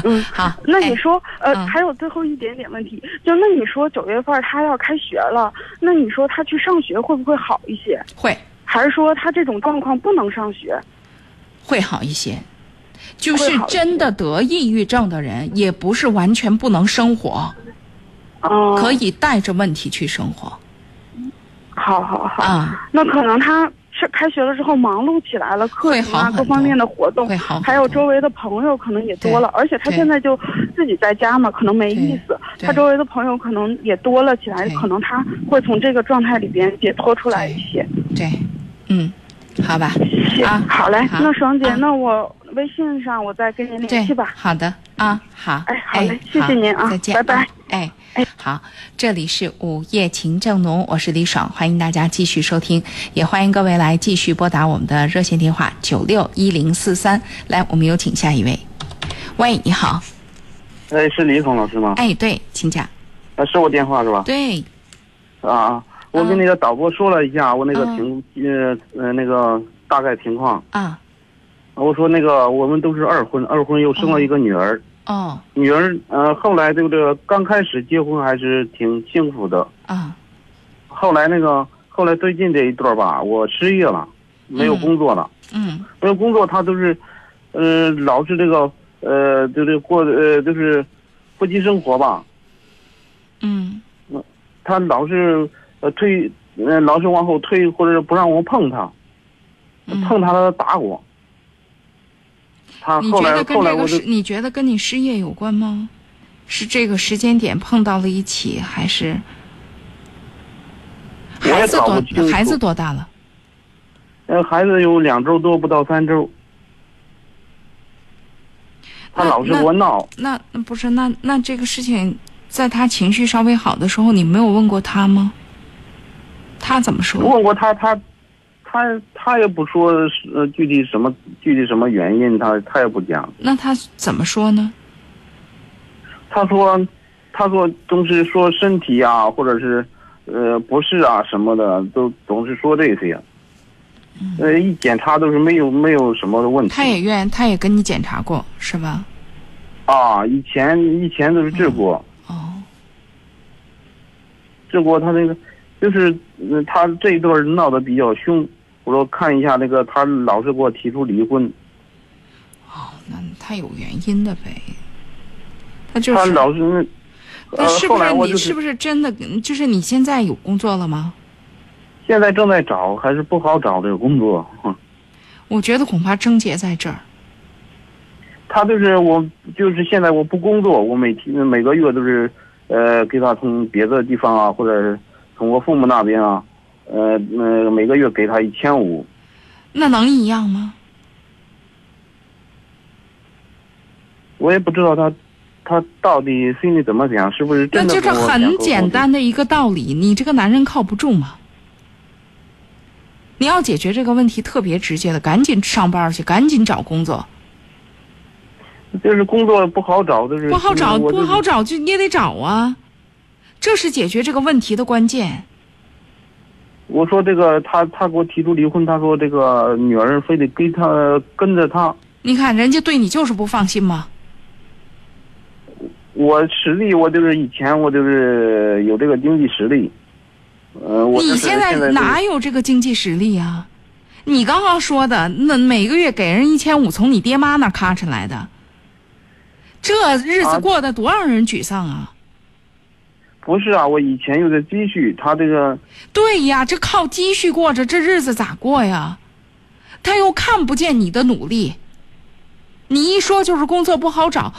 嗯，好，那你说，呃，嗯。还有最后一点点问题，就那你说九月份他要开学了，那你说他去上学会不会好一些？会还是说他这种状况不能上学？会好一些。就是真的得抑郁症的人，也不是完全不能生活，哦、可以带着问题去生活。好好好，啊，那可能他是开学了之后忙碌起来了，课程啊各方面的活动会好，还有周围的朋友可能也多了，而且他现在就自己在家嘛，可能没意思，他周围的朋友可能也多了起来，可能他会从这个状态里边解脱出来一些。对，嗯，好吧，行啊，好嘞，好那爽姐，啊。那我微信上我再跟您联系吧。好的啊，好，哎好嘞谢谢您啊再见，拜拜。啊哎哎，好，这里是午夜情正浓，我是李爽，欢迎大家继续收听，也欢迎各位来继续拨打我们的热线电话九六一零四三，来，我们有请下一位，喂，你好，哎，是李总老师吗？哎，对，请讲，啊，是我电话是吧？对，啊啊，我跟那个导播说了一下我那个嗯。情呃呃那个大概情况。啊，我说那个我们都是二婚，二婚又生了一个女儿，哦，女儿呃后来这个这个刚开始结婚还是挺幸福的，啊，后来那个后来最近这一段吧，我失业了，没有嗯工作了，嗯。没有工作，他都是呃老是这个呃就是过呃就是夫妻生活吧，嗯。他老是呃推，呃老是往后推，或者是不让我碰他，嗯，碰他他打我。他你后来觉得跟后来我就这个是，你觉得跟你失业有关吗？是这个时间点碰到了一起，还是孩子多孩子多大了？呃孩子有两周多不到三周，他老是给我闹，那那不是那那这个事情，在他情绪稍微好的时候，你没有问过他吗？他怎么说？问过他他他他也不说呃具体什么具体什么原因，他他也不讲。那他怎么说呢？他说他说总是说身体啊，或者是呃不适啊什么的，都总是说这些。呃，一检查都是没有没有什么问题。他也愿，他也跟你检查过，是吧？啊，以前以前都是治过，哦，治过他那个，就是呃他这一段闹得比较凶。我说看一下那个，他老是给我提出离婚，哦，那他有原因的呗。他就是他，老是那是不是你是不是真的？就是你现在有工作了吗？现在正在找，还是不好找这个工作。我觉得恐怕症结在这儿。他就是我，就是现在我不工作，我每天每个月都是，呃，给他从别的地方啊，或者是从我父母那边啊，呃，呃，每个月给他一千五。那能一样吗？我也不知道他，他到底心里怎么想，是不是那真的就是很简单的一个道理，你这个男人靠不住嘛。你要解决这个问题，特别直接的，赶紧上班去，赶紧找工作。就是工作不好找，就是不好找，不好找，就你也得找啊。这是解决这个问题的关键。我说这个，他他给我提出离婚，他说这个女儿非得跟他跟着他，你看人家对你就是不放心嘛。我实力，我就是以前我就是有这个经济实力。你现在哪有这个经济实力啊？你刚刚说的，那每个月给人一千五，从你爹妈那儿咔哧来的，这日子啊过得多让人沮丧啊！不是啊，我以前有的积蓄，他这个对呀，这靠积蓄过着，这日子咋过呀？他又看不见你的努力，你一说就是工作不好找，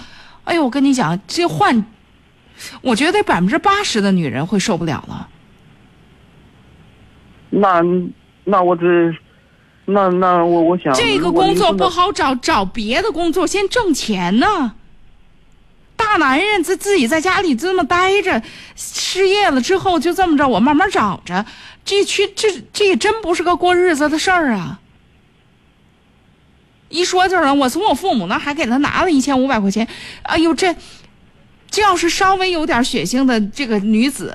哎呦，我跟你讲，这换，我觉得百分之八十的女人会受不了了。那那我只那那我我想这个工作不好找，找别的工作先挣钱呢。大男人自自己在家里这么待着，失业了之后就这么着，我慢慢找着，这去这这也真不是个过日子的事儿啊。一说就是我从我父母那还给他拿了一千五百块钱，哎呦这，这要是稍微有点血性的这个女子，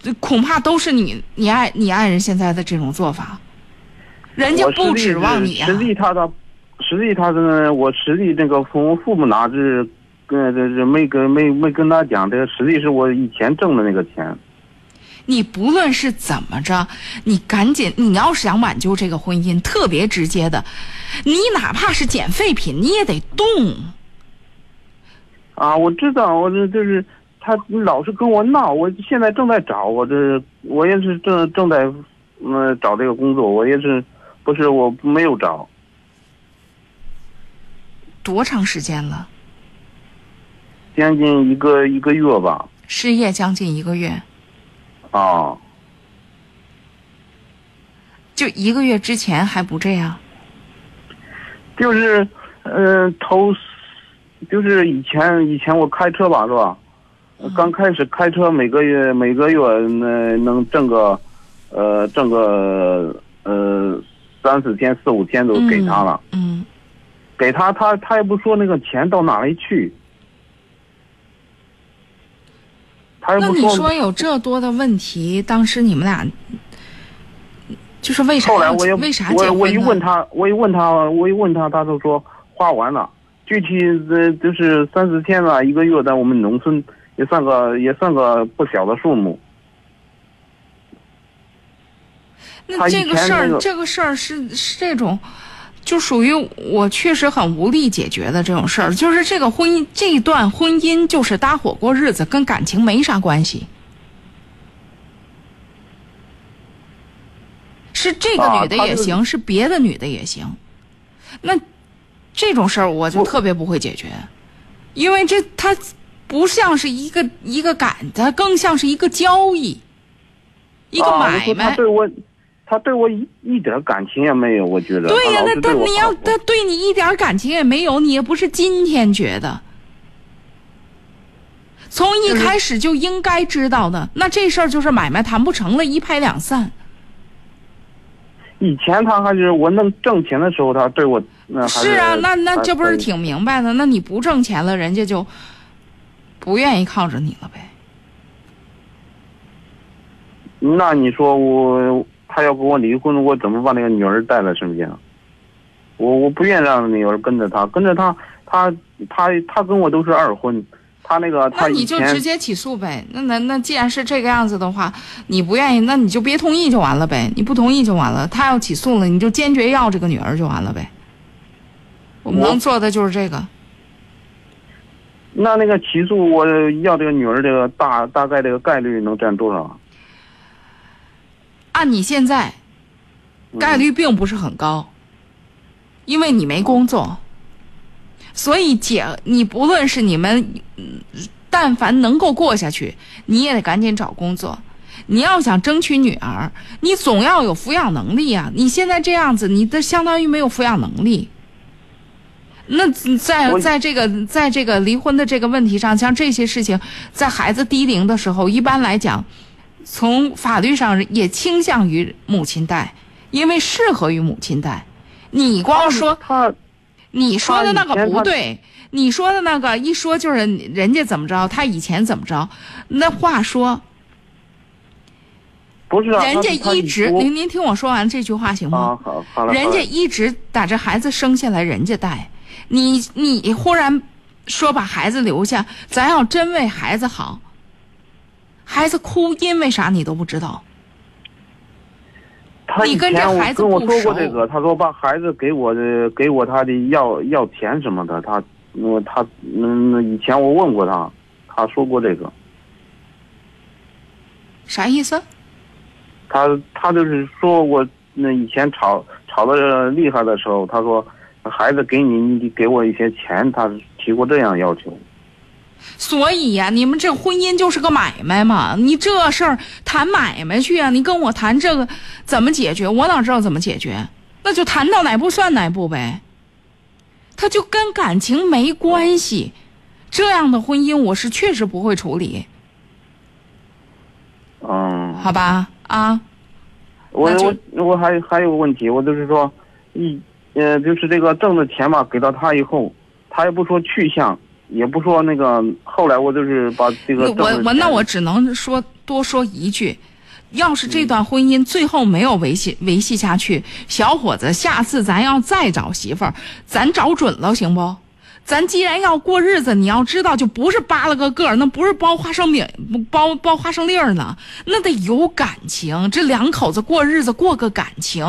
这恐怕都是你你爱你爱人现在的这种做法，人家不指望你啊。实际他的实际他的我实际那个从父母拿是跟这这没跟没没跟他讲，这个实际是我以前挣的那个钱。你不论是怎么着，你赶紧，你要是想挽救这个婚姻，特别直接的，你哪怕是捡废品，你也得动。啊，我知道，我这就是他老是跟我闹，我现在正在找，我这我也是正正在嗯、呃找这个工作，我也是不是我没有找，多长时间了？将近一个一个月吧。失业将近一个月，啊，就一个月之前还不这样。就是呃头，就是以前以前我开车吧是吧？刚开始开车每个月每个月那能挣个呃挣个呃三四千四五千都给他了。嗯。给他，他他也不说那个钱到哪里去，他那你说。有这多的问题，当时你们俩就是为啥要后来我也为啥我我一？问他，我一问他，我一问他，他就说花完了，具体呃就是三四千了一个月，在我们农村也算个也算个不小的数目。那这个事儿，这个事儿是是这种，就属于我确实很无力解决的这种事儿。就是这个婚姻，这段婚姻就是搭伙过日子，跟感情没啥关系。是这个啊女的也行，是别的女的也行。那这种事儿我就特别不会解决，因为这它不像是一个一个感，它更像是一个交易，一个买卖。他对我一一点感情也没有，我觉得。对呀、那他你要他对你一点感情也没有，你也不是今天觉得，从一开始就应该知道的。那这事儿就是买卖谈不成了，一拍两散。以前他还是我能挣钱的时候，他对我那还是啊，那那这不是挺明白的？那你不挣钱了，人家就不愿意靠着你了呗。那你说我他要跟我离婚，我怎么把那个女儿带在身边？我我不愿让女儿跟着他，跟着他，他他他跟我都是二婚，他那个那你他以前就直接起诉呗。那那那既然是这个样子的话，你不愿意，那你就别同意就完了呗。你不同意就完了。他要起诉了，你就坚决要这个女儿就完了呗。我们能做的就是这个。那那个起诉我要这个女儿这个大大概这个概率能占多少？按你现在概率并不是很高，因为你没工作，所以姐，你不论是你们，嗯但凡能够过下去，你也得赶紧找工作。你要想争取女儿，你总要有抚养能力呀、你现在这样子，你的相当于没有抚养能力。那在在这个在这个离婚的这个问题上，像这些事情，在孩子低龄的时候，一般来讲，从法律上也倾向于母亲带，因为适合于母亲带。你光说他，你说的那个不对，你说的那个一说就是人家怎么着，他以前怎么着，那话说，不是啊，人家一直，您您听我说完这句话行吗？人家一直把这孩子生下来，人家带你，你忽然说把孩子留下，咱要真为孩子好，孩子哭因为啥你都不知道。他以你跟这前我跟我说过这个，他说把孩子给我的，给我他的要要钱什么的，他我他嗯以前我问过他，他说过这个，啥意思？他他就是说我那以前吵吵的厉害的时候，他说孩子给你，你得给我一些钱，他提过这样要求。所以呀、你们这婚姻就是个买卖嘛，你这事儿谈买卖去啊！你跟我谈这个怎么解决？我哪知道怎么解决？那就谈到哪步算哪步呗。他就跟感情没关系，这样的婚姻我是确实不会处理，嗯，好吧？啊，我我我还还有个问题，我就是说，一呃，就是这个挣的钱吧，给到他以后，他也不说去向，也不说那个，后来我就是把这个我我那我只能说多说一句，要是这段婚姻最后没有维系维系下去，小伙子，下次咱要再找媳妇儿，咱找准了行不？咱既然要过日子，你要知道，就不是扒拉个个儿，那不是包花生米、包包花生粒儿呢，那得有感情。这两口子过日子，过个感情。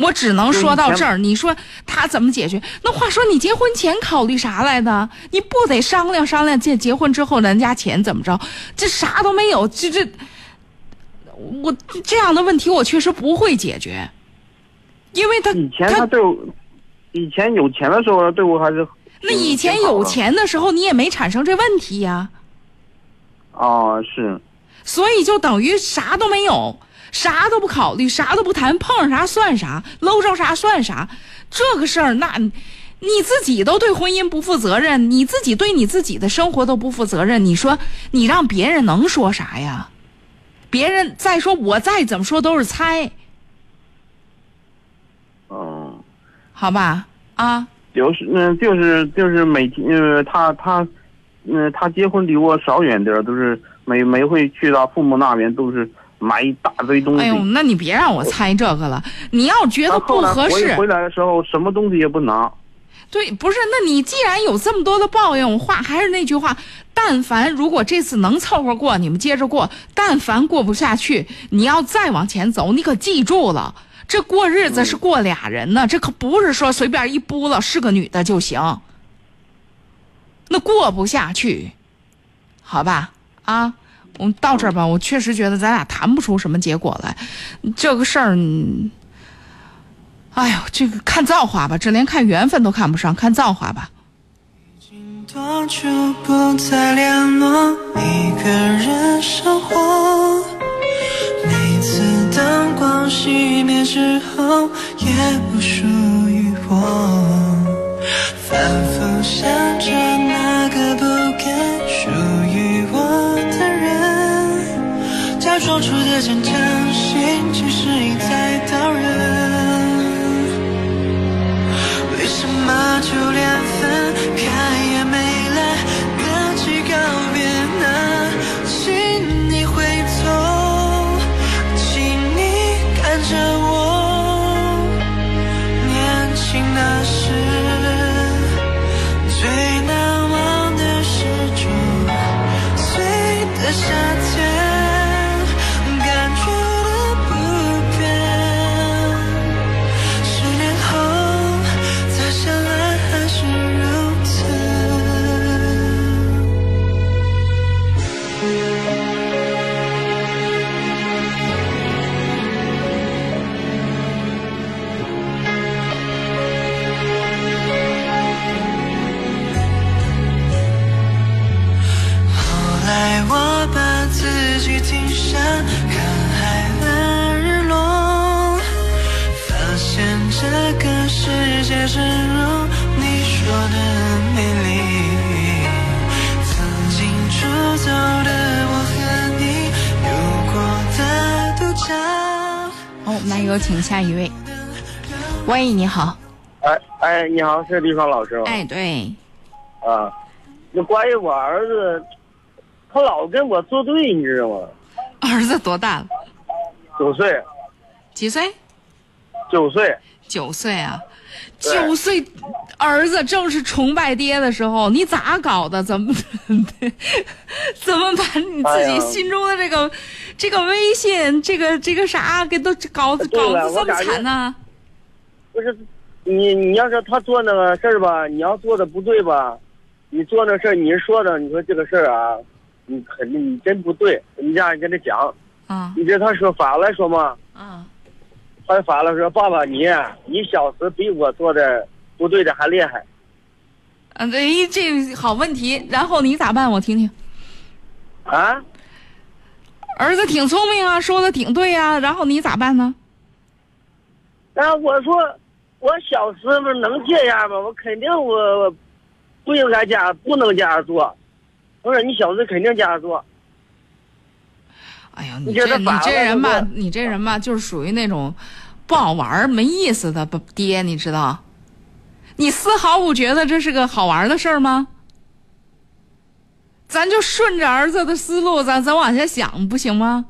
我只能说到这儿。你说他怎么解决？那话说，你结婚前考虑啥来的？你不得商量商量？结结婚之后，人家钱怎么着？这啥都没有，这这，我这样的问题我确实不会解决，因为他以前他对我，以前有钱的时候对我还是那以前有钱的时候，你也没产生这问题呀、啊是，所以就等于啥都没有，啥都不考虑，啥都不谈，碰上啥算啥，搂着啥算啥。这个事儿，那你自己都对婚姻不负责任，你自己对你自己的生活都不负责任，你说你让别人能说啥呀？别人再说我再怎么说都是猜，嗯，好吧？啊，就是嗯就是就是每天呃他他嗯他结婚离我少远点儿，都是每每回去到父母那边都是买一大堆东西。哎呦，那你别让我猜这个了。你要觉得不合适，回来的时候什么东西也不拿。对，不是，那你既然有这么多的抱怨，我话还是那句话，但凡如果这次能凑合过，你们接着过；但凡过不下去，你要再往前走，你可记住了，这过日子是过俩人呢，这可不是说随便一拨了是个女的就行。那过不下去，好吧？啊，我们到这儿吧，我确实觉得咱俩谈不出什么结果来，这个事儿。哎呦，这个看造化吧，这连看缘分都看不上，看造化吧。多久不再联络，一个人生活。每次灯光熄灭之后，也不属于我。反复想着那个不该属说，出的坚强，心其实已在刀刃。为什么就连分开也没来得及告别呢？请你回头，请你看着我，年轻那时最难忘的是种醉的夏天，看海的日落。发现这个世界你说的美丽。曾经出走的我和你有过的。好，我们来有请下一位。喂，你好。哎哎，你好，是李芳老师吗？哎，对，啊，那关于我儿子，他老跟我作对，你知道吗？儿子多大了？九岁，几岁？九岁。九岁啊。九岁儿子正是崇拜爹的时候，你咋搞的？怎么 怎么把你自己心中的这个、这个微信、这个这个啥给都搞对搞这么惨呢？不是，你你要是他做那个事儿吧，你要做的不对吧，你做那事儿，你说的，你说这个事儿啊，你肯定你真不对，你这样跟他讲，啊你这他说反了说嘛，啊他反了说爸爸你你小时比我做的不对的还厉害，嗯，这这好问题。然后你咋办？我听听。啊？儿子挺聪明啊，说的挺对呀、然后你咋办呢？然后我说我小时候能这样吗？我肯定我我不应该这样，不能这样做。我说你小子肯定这样做。哎呀，你你这你这人吧，你这人吧，就是属于那种不好玩儿、没意思的不爹，你知道？你丝毫不觉得这是个好玩的事儿吗？咱就顺着儿子的思路，咱咱往下想，不行吗？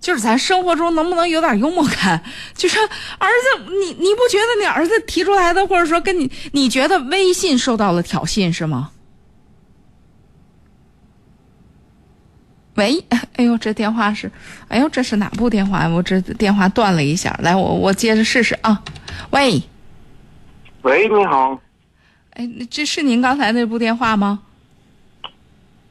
就是咱生活中能不能有点幽默感？就是儿子，你你不觉得你儿子提出来的，或者说跟你，你觉得微信受到了挑衅是吗？喂，哎呦，这电话是，哎呦，这是哪部电话？我这电话断了一下，来，我我接着试试啊。喂，喂，你好，哎，这是您刚才那部电话吗？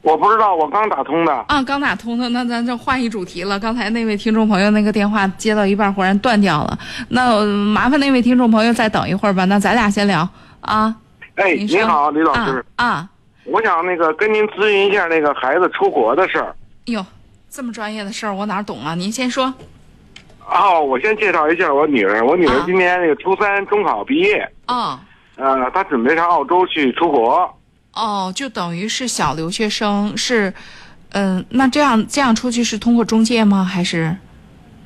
我不知道，我刚打通的。啊，刚打通的，那咱就换一主题了。刚才那位听众朋友那个电话接到一半忽然断掉了，那呃麻烦那位听众朋友再等一会儿吧。那咱俩先聊啊。哎，你好，李老师，啊啊，我想那个跟您咨询一下那个孩子出国的事儿。哟，这么专业的事儿我哪懂啊？您先说。哦，我先介绍一下我女儿，我女儿今年那个初三中考毕业，哦呃，她准备上澳洲去出国。哦，就等于是小留学生是，嗯、那这样这样出去是通过中介吗？还是？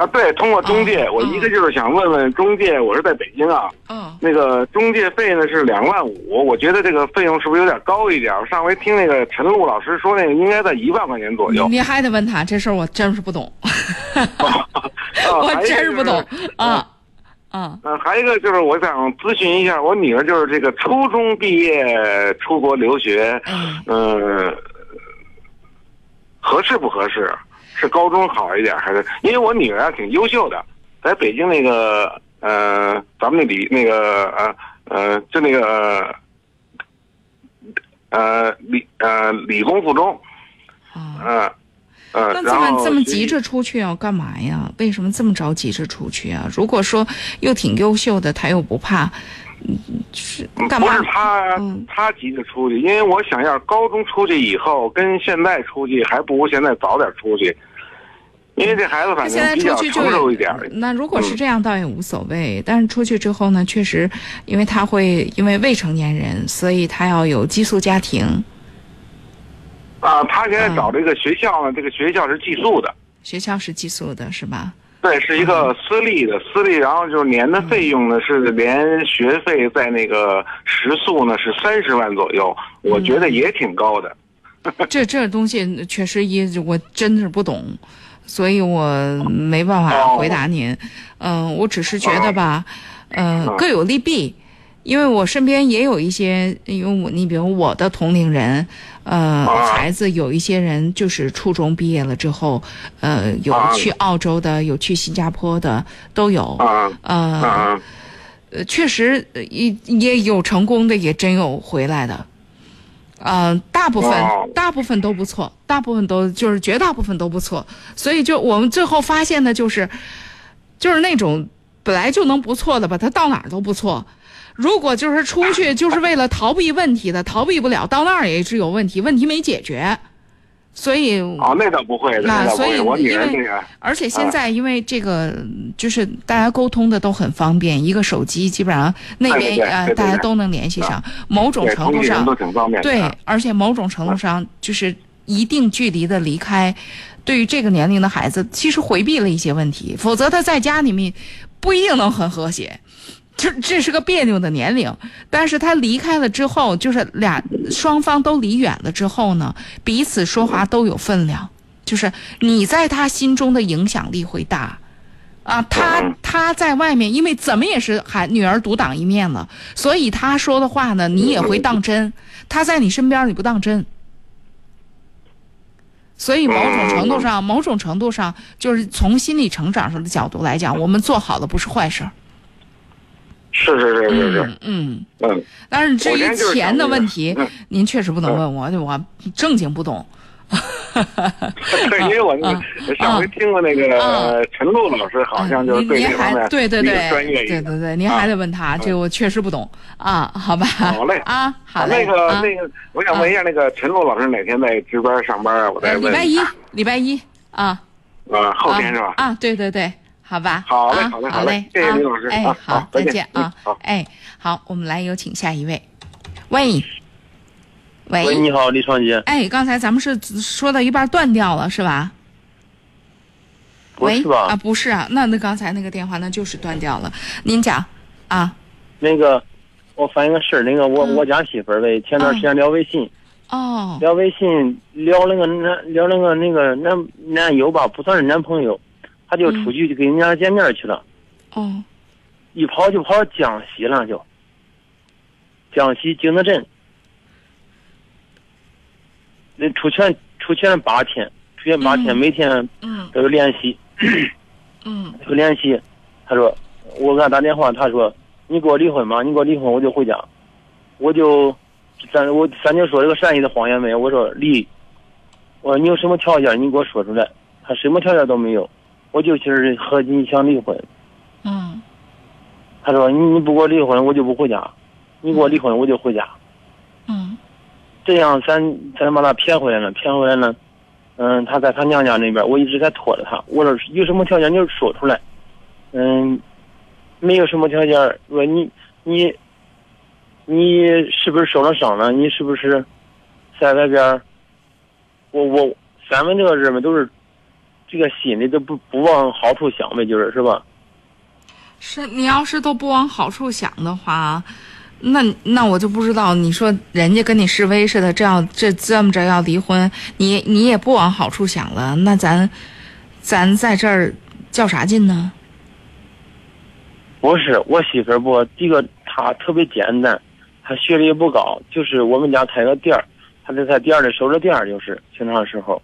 啊，对，通过中介，我一个就是想问问中介，我是在北京啊，嗯，那个中介费呢是两万五，我觉得这个费用是不是有点高一点？我上回听那个陈露老师说，那个应该在一万块钱左右。你还得问他，这事儿我真是不懂，我真是不懂就是啊啊。呃，还有一个就是我想咨询一下，我女儿就是这个初中毕业出国留学，嗯、合适不合适？是高中好一点，还是因为我女儿啊挺优秀的，在北京那个呃，咱们那里那个呃呃，就那个呃理呃理工附中，嗯、呃呃，那这么这么急着出去要干嘛呀？为什么这么着急着出去啊？如果说又挺优秀的，他又不怕，嗯，是干嘛不是？他，嗯他急着出去，因为我想要高中出去以后，跟现在出去还不如现在早点出去，因为这孩子反现在正比较出去就成熟一点。那如果是嗯这样，倒也无所谓。但是出去之后呢，确实，因为他会因为未成年人，所以他要有寄宿家庭，啊，他现在嗯找这个学校呢，这个学校是寄宿的，学校是寄宿的，是吧？对，是一个私立的，私立，然后就是年的费用呢是连学费在那个食宿呢是三十万左右，我觉得也挺高的。这这东西确实也我真是不懂，所以我没办法回答您。嗯、我只是觉得吧，呃，各有利弊。因为我身边也有一些，因为我你比如我的同龄人，呃，孩子有一些人就是初中毕业了之后，呃，有去澳洲的，有去新加坡的，都有。呃，呃，确实呃也也有成功的，也真有回来的。呃，大部分、哦大部分都不错，大部分都就是绝大部分都不错，所以就我们最后发现的就是，就是那种本来就能不错的吧，他到哪儿都不错。如果就是出去就是为了逃避问题的，逃避不了，到那儿也是有问题，问题没解决，所以哦，那倒不会的，那所以因为而且现在因为这个就是大家沟通的都很方便，一个手机基本上那边呃对对对对大家都能联系上，某种程度上对啊，而且某种程度上就是一定距离的离开，对于这个年龄的孩子，其实回避了一些问题，否则他在家里面不一定能很和谐。这这是个别扭的年龄，但是他离开了之后，就是俩双方都离远了之后呢，彼此说话都有分量，就是你在他心中的影响力会大，啊，他他在外面，因为怎么也是孩女儿独当一面了，所以他说的话呢，你也会当真。他在你身边，你不当真。所以某种程度上，某种程度上，就是从心理成长上的角度来讲，我们做好了不是坏事儿。是是是是是，嗯嗯。但是至于钱的问题，您确实不能问我，我正经不懂。对，因为我啊上回听过那个呃陈露老师，好像就是对您这方面还对对对专业。对对对，您还得问他，这个我确实不懂啊，好吧？好嘞啊，好嘞。那个啊那个，我想问一下，那个陈露老师哪天在值班上班啊？我再问。呃礼拜一，礼拜一啊。呃，后天是吧？啊，对对对，好吧。好嘞啊好嘞好嘞嘞，谢谢啊李老师哎，啊好，再见见啊。哎，好，我们来有请下一位。喂，喂，你好，李双杰。哎，刚才咱们是说到一半断掉了，是吧？喂是吧啊，不是啊，那那刚才那个电话那就是断掉了。您讲啊，那个，我反映个事儿，那个我、我家媳妇儿呗，前段时间聊微信，哦，聊微信聊那个男聊那个那个男男友吧，不算是男朋友，他就出去就跟人家见面去了，哦，一跑就跑江西了就，江西景德镇，那出去出去八天，出去八天，每天嗯。都有联系，嗯。有联系。他说，我给他打电话，他说你给我离婚吧，你给我离婚，我就回家，我就咱我咱就说这个善意的谎言没有，我说离，我说你有什么条件你给我说出来，他什么条件都没有，我就其实和你想离婚。嗯他说你你不给我离婚，我就不回家，你给我离婚我就回家。嗯这样咱咱把他骗回来了，骗回来了，嗯，他在他娘家那边，我一直在拖着他。我说有什么条件你就说出来，嗯，没有什么条件，说你你你是不是受了伤了？你是不是在外边？我我咱们这个人们都是这个心里都不不往好处想呗，就是是吧？是你要是都不往好处想的话，那那我就不知道，你说人家跟你示威似的，这样这这么着要离婚，你你也不往好处想了，那咱咱在这儿较啥劲呢？不是，我媳妇儿不，这个她特别简单，她学历也不高，就是我们家开个店儿，她在她店里收着店儿，就是平常时候，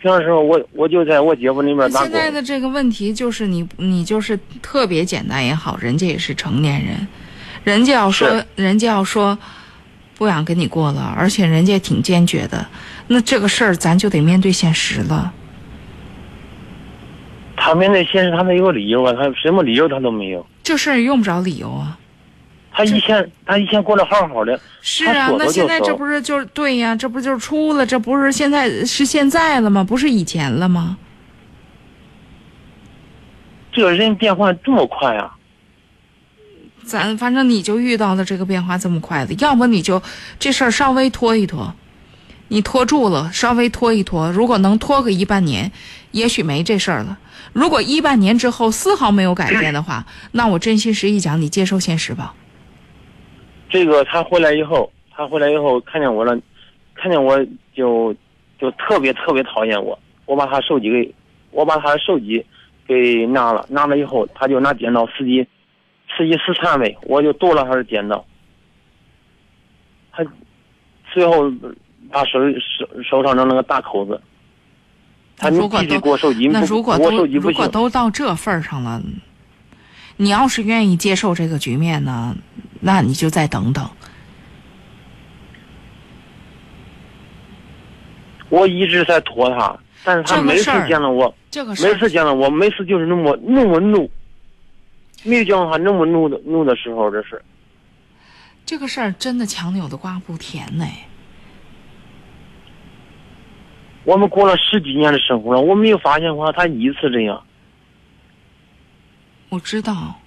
平常时候我我就在我姐夫那边打工。现在的这个问题就是你你就是特别简单也好，人家也是成年人，人家要说人家要说不想跟你过了，而且人家也挺坚决的，那这个事儿咱就得面对现实了。他面对现实，他没有理由啊，他什么理由他都没有。这事儿用不着理由啊。她以前他以前过得好好的，是啊，那现在这不是就是对呀？这不就是出了？这不是现在是现在了吗？不是以前了吗？这个人变化这么快啊！咱反正你就遇到了这个变化这么快的，要么你就这事儿稍微拖一拖，你拖住了，稍微拖一拖，如果能拖个一半年，也许没这事儿了。如果一半年之后丝毫没有改变的话，那我真心实意讲，你接受现实吧。这个他回来以后，他回来以后看见我了，看见我就就特别特别讨厌我。我把他手机给，我把他的手机给拿了，拿了以后，他就拿剪刀刺激刺激死残呗，我就剁了他的电脑。他最后把手手手上的那个大口子，他你必须如果都给我手机，那如果都如果手机不行。都到这份儿上了，你要是愿意接受这个局面呢，那你就再等等。我一直在拖他，但是他每次这个事见了我，这个事每次见了我，每次就是那么那么怒，没有见过他那么怒的怒的时候，这是。这个事儿真的强扭的瓜不甜呢。我们过了十几年的生活了，我没有发现过他一次这样。我知道，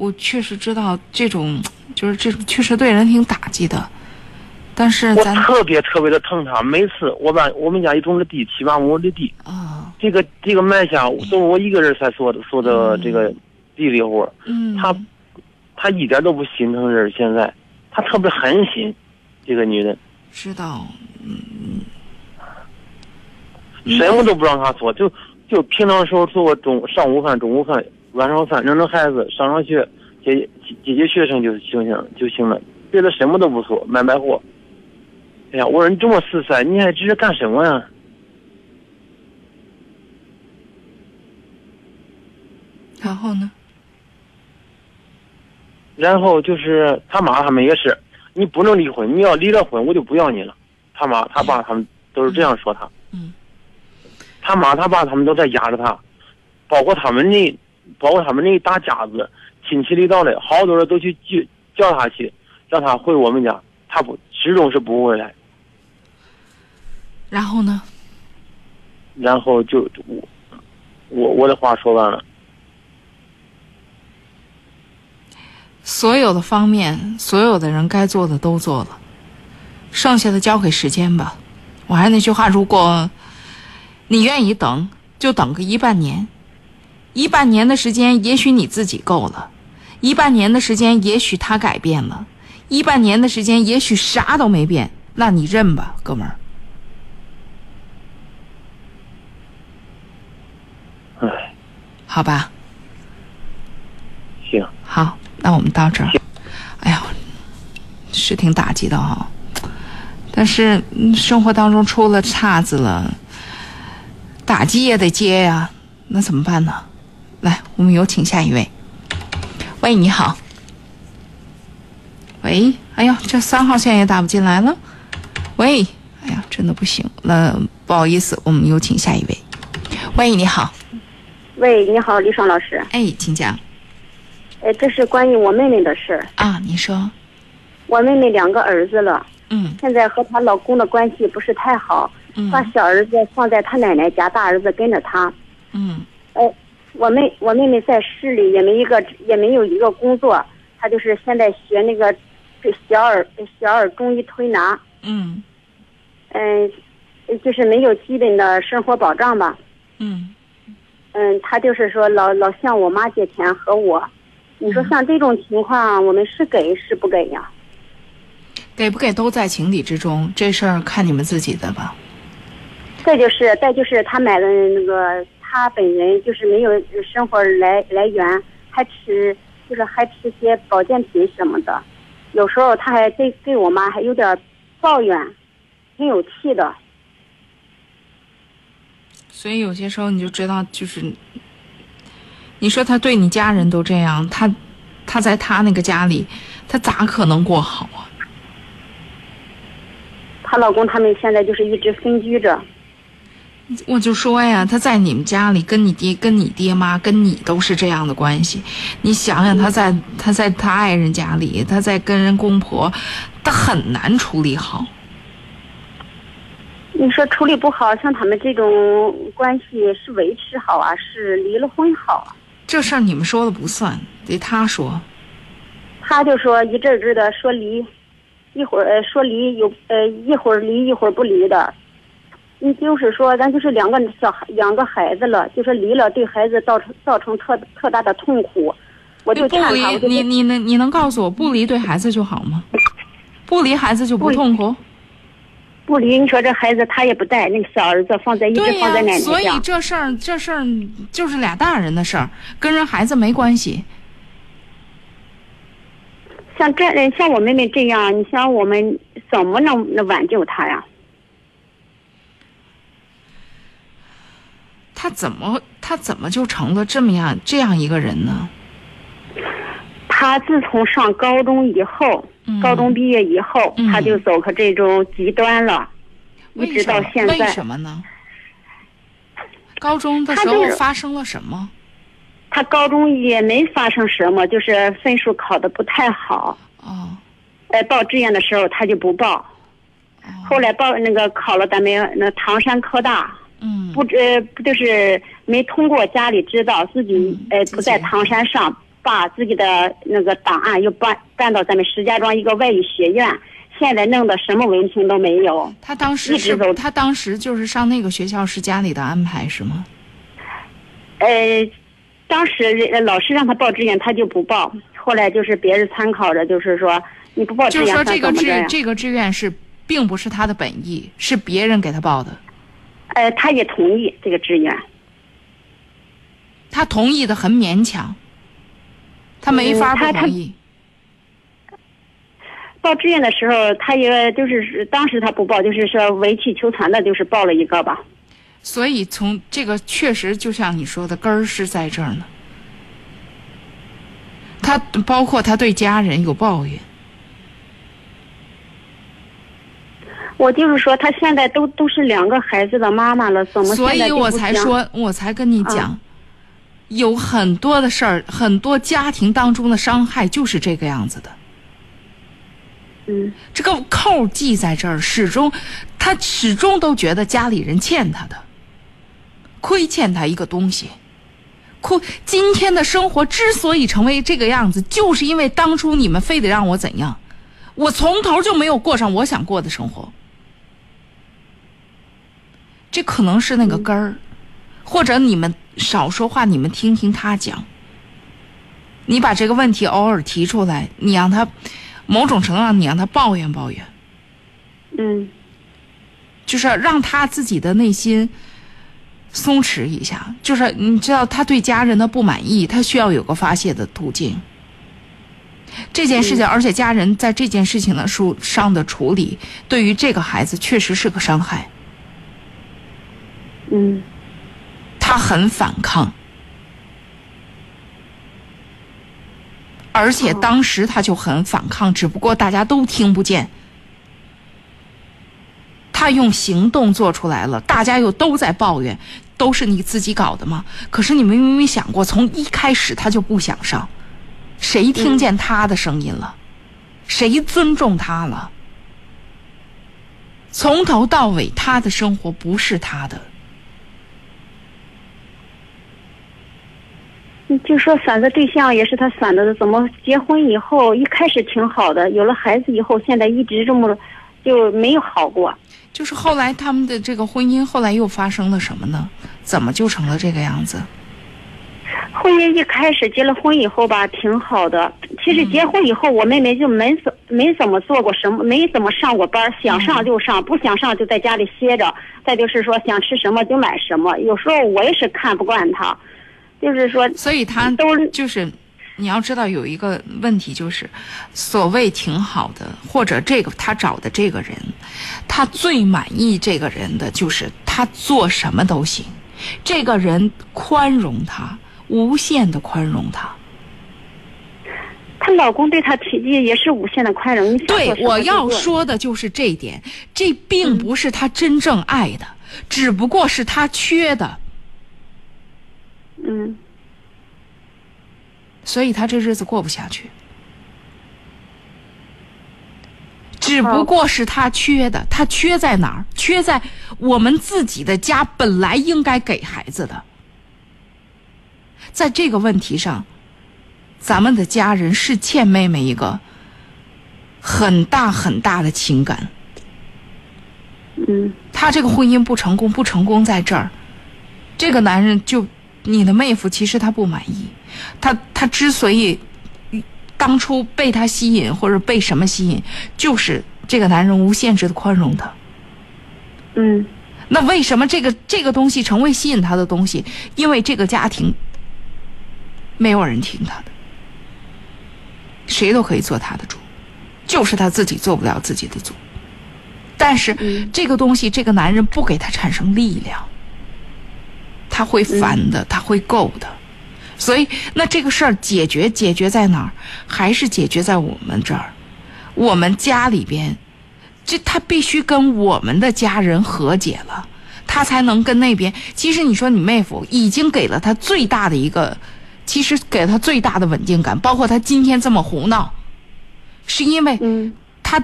我确实知道这种，就是这种确实对人挺打击的。但是我咱特别特别的疼他，每次我把我们家一种的地七八亩的地，啊，这个这个卖下都是我一个人才做的做的这个。地里活儿嗯，他他一点都不心疼人，现在他特别狠心，这个女人。知道，嗯，什么都不让他做，就就平常时候做个中上午饭、中午饭，晚上反正这孩子上上学，解解解决学生就行行就行了，别的什么都不做，卖卖货。哎呀，我说你这么实在，你还这是干什么呀？然后呢？然后就是他妈他们也是，你不能离婚，你要离了婚我就不要你了。他妈他爸他们都是这样说他。嗯。他妈他爸他们都在压着他，包括他们那，包括他们那一大家子亲戚里道的，好多人都去叫叫他去，让他回我们家，他不始终是不回来。然后呢？然后就我我我的话说完了。所有的方面，所有的人该做的都做了，剩下的交给时间吧。我还是那句话，如果你愿意等，就等个一半年。一半年的时间，也许你自己够了；一半年的时间，也许他改变了；一半年的时间，也许啥都没变。那你认吧，哥们儿。唉，好吧。行。好。那我们到这儿，哎呀，是挺打击的哈。但是生活当中出了岔子了，打击也得接呀。那怎么办呢？来，我们有请下一位。喂，你好。喂，哎呀，这三号线也打不进来了。喂，哎呀，真的不行那，不好意思，我们有请下一位。喂，你好。喂，你好，李爽老师。哎，请讲。哎，这是关于我妹妹的事儿啊。你说，我妹妹两个儿子了，嗯，现在和她老公的关系不是太好，嗯，把小儿子放在她奶奶家，大儿子跟着她，嗯，呃，我妹我妹妹在市里也没一个也没有一个工作，她就是现在学那个小儿小儿中医推拿，嗯，嗯，就是没有基本的生活保障吧，嗯，嗯，她就是说老老向我妈借钱和我。你说像这种情况，我们是给是不给呀？给不给都在情理之中，这事儿看你们自己的吧。再就是，再就是他买的那个，他本人就是没有生活来来源，还吃就是还吃些保健品什么的，有时候他还对对我妈还有点抱怨，挺有气的。所以有些时候你就知道，就是。你说他对你家人都这样，他，他在他那个家里，他咋可能过好啊？她老公他们现在就是一直分居着。我就说呀，他在你们家里跟你爹、跟你爹妈、跟你都是这样的关系，你想想他在他在他爱人家里，他在跟人公婆，他很难处理好。你说处理不好，像他们这种关系是维持好啊，是离了婚好啊？这事儿你们说了不算，得他说。他就说一阵阵的说离，一会儿说离有呃一会儿离一会儿不离的。你就是说咱就是两个小孩两个孩子了，就是离了对孩子造成造成特特大的痛苦。我就不离，你你能你能告诉我不离对孩子就好吗？不离孩子就不痛苦？不离，你说这孩子他也不带，那个小儿子放在一直放在奶奶家。所以这事儿这事儿就是俩大人的事儿，跟人孩子没关系。像这像我妹妹这样，你想我们怎么能能挽救她呀？他怎么他怎么就成了这么样这样一个人呢？他自从上高中以后。高中毕业以后，他就走可这种极端了，一直到现在。为什么呢？高中的时候发生了什么？他高中也没发生什么，就是分数考的不太好。哦。呃，报志愿的时候他就不报。后来报那个考了咱们那唐山科大。嗯。不呃不就是没通过家里知道自己呃不在唐山上。把自己的那个档案又搬搬到咱们石家庄一个外语学院，现在弄的什么文凭都没有。他当时是他当时就是上那个学校是家里的安排是吗？呃，当时老师让他报志愿，他就不报。后来就是别人参考着，就是说你不报志愿，就说这个志这个志愿是并不是他的本意，是别人给他报的。呃，他也同意这个志愿。他同意的很勉强，他没法不同意。报志愿的时候，他也就是当时他不报，就是说委曲求全的，就是报了一个吧。所以从这个确实就像你说的，根儿是在这儿呢。他包括他对家人有抱怨，我就是说，他现在都都是两个孩子的妈妈了，怎么所以我才说，我才跟你讲，啊有很多的事儿，很多家庭当中的伤害就是这个样子的。嗯，这个扣系在这儿，始终他始终都觉得家里人欠他的，亏欠他一个东西。亏今天的生活之所以成为这个样子，就是因为当初你们非得让我怎样，我从头就没有过上我想过的生活。这可能是那个根儿，或者你们少说话，你们听听他讲。你把这个问题偶尔提出来，你让他某种程度上，你让他抱怨抱怨，嗯就是让他自己的内心松弛一下。就是你知道，他对家人的不满意，他需要有个发泄的途径。这件事情，而且家人在这件事情的处上的处理，对于这个孩子确实是个伤害。嗯他很反抗，而且当时他就很反抗，只不过大家都听不见。他用行动做出来了，大家又都在抱怨，都是你自己搞的吗？可是你们有没有想过，从一开始他就不想上，谁听见他的声音了？谁尊重他了？从头到尾，他的生活不是他的。就说选择对象也是他选择的，怎么结婚以后一开始挺好的，有了孩子以后，现在一直这么就没有好过。就是后来他们的这个婚姻后来又发生了什么呢？怎么就成了这个样子？婚姻一开始结了婚以后吧，挺好的。其实结婚以后，我妹妹就没怎没怎么做过什么，没怎么上过班，想上就上，不想上就在家里歇着。再就是说想吃什么就买什么。有时候我也是看不惯她，就是说，所以他都就是你要知道有一个问题，就是所谓挺好的，或者这个他找的这个人，他最满意这个人的就是他做什么都行，这个人宽容他，无限的宽容他。她老公对她体积也是无限的宽容。对我要说的就是这一点，这并不是他真正爱的，只不过是他缺的，嗯所以他这日子过不下去。只不过是他缺的，他缺在哪儿？缺在我们自己的家本来应该给孩子的，在这个问题上，咱们的家人是欠妹妹一个很大很大的情感。嗯，他这个婚姻不成功，不成功在这儿，这个男人就你的妹夫，其实他不满意，他他之所以当初被他吸引或者被什么吸引，就是这个男人无限制的宽容他。嗯，那为什么这个这个东西成为吸引他的东西？因为这个家庭没有人听他的，谁都可以做他的主，就是他自己做不了自己的主。但是、这个东西，这个男人不给他产生力量，他会烦的，他会够的。所以，那这个事儿解决解决在哪儿？还是解决在我们这儿，我们家里边，这他必须跟我们的家人和解了，他才能跟那边。其实你说你妹夫已经给了他最大的一个，其实给了他最大的稳定感，包括他今天这么胡闹，是因为他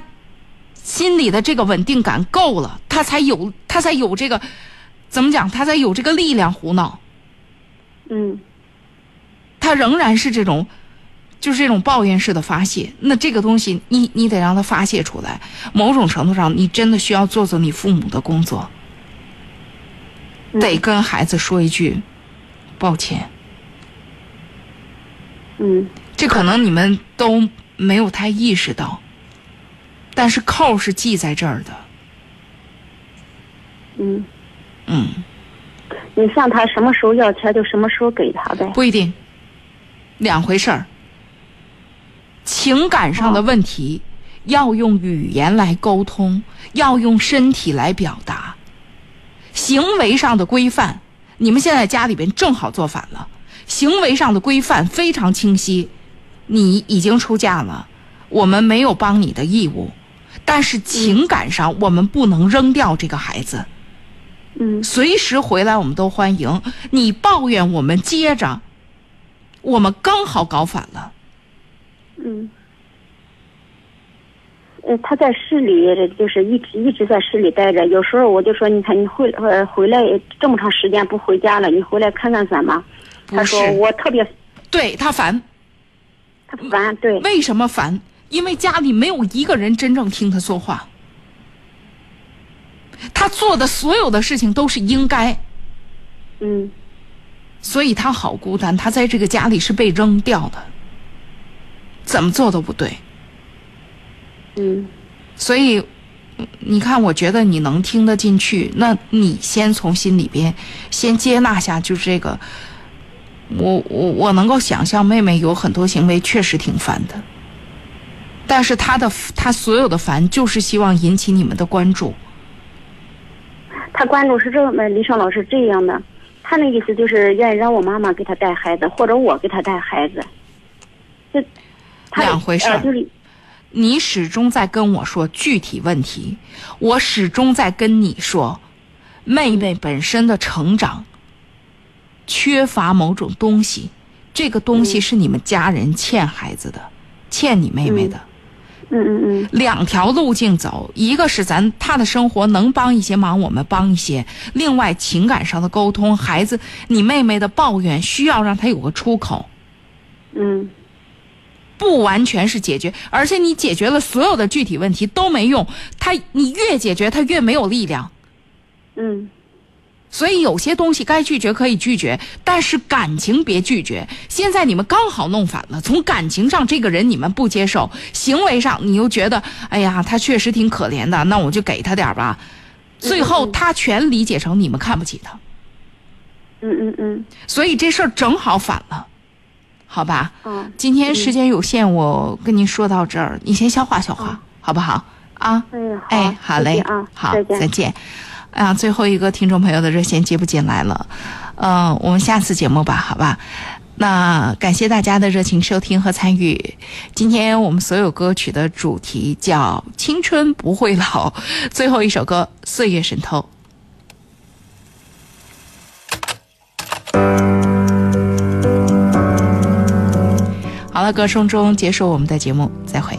心里的这个稳定感够了，他才有他才有这个怎么讲，他才有这个力量胡闹。嗯，他仍然是这种，就是这种抱怨式的发泄。那这个东西你，你得让他发泄出来。某种程度上，你真的需要做做你父母的工作，得跟孩子说一句抱歉。嗯，这可能你们都没有太意识到，但是扣是记在这儿的。嗯嗯，你向他什么时候要钱就什么时候给他呗。不一定，两回事儿。情感上的问题、要用语言来沟通，要用身体来表达。行为上的规范，你们现在家里边正好做反了。行为上的规范非常清晰，你已经出嫁了，我们没有帮你的义务，但是情感上我们不能扔掉这个孩子。嗯，随时回来我们都欢迎。你抱怨我们接着，我们刚好搞反了。嗯。呃，他在市里，就是一直一直在市里待着。有时候我就说，你看你回呃回来这么长时间不回家了，你回来看看咱们。他说我特别，对他烦，他烦，对。为什么烦？因为家里没有一个人真正听他说话，他做的所有的事情都是应该。嗯。所以他好孤单，他在这个家里是被扔掉的，怎么做都不对。嗯。所以，你看，我觉得你能听得进去，那你先从心里边先接纳下，就是这个。我我我能够想象，妹妹有很多行为确实挺烦的，但是她的她所有的烦，就是希望引起你们的关注。他关注是这么，李胜老师这样的，他那意思就是愿意让我妈妈给他带孩子，或者我给他带孩子。这两回事儿。就是你始终在跟我说具体问题，我始终在跟你说，妹妹本身的成长。缺乏某种东西，这个东西是你们家人欠孩子的，欠你妹妹的。嗯嗯嗯嗯。两条路径走，一个是咱他的生活能帮一些忙，我们帮一些；另外情感上的沟通，孩子你妹妹的抱怨需要让他有个出口。嗯。不完全是解决，而且你解决了所有的具体问题都没用，他你越解决他越没有力量。嗯。所以有些东西该拒绝可以拒绝，但是感情别拒绝。现在你们刚好弄反了，从感情上这个人你们不接受，行为上你又觉得，哎呀，他确实挺可怜的，那我就给他点吧。最后他全理解成你们看不起他。嗯嗯嗯。所以这事儿正好反了，好吧？嗯。今天时间有限，我跟您说到这儿，你先消化消化，好不好？啊。嗯。哎，好嘞。啊。好，再再见。啊，最后一个听众朋友的热线接不进来了，嗯、我们下次节目吧，好吧？那感谢大家的热情收听和参与。今天我们所有歌曲的主题叫“青春不会老”，最后一首歌《岁月神偷》。好了，歌声中结束我们的节目，再会。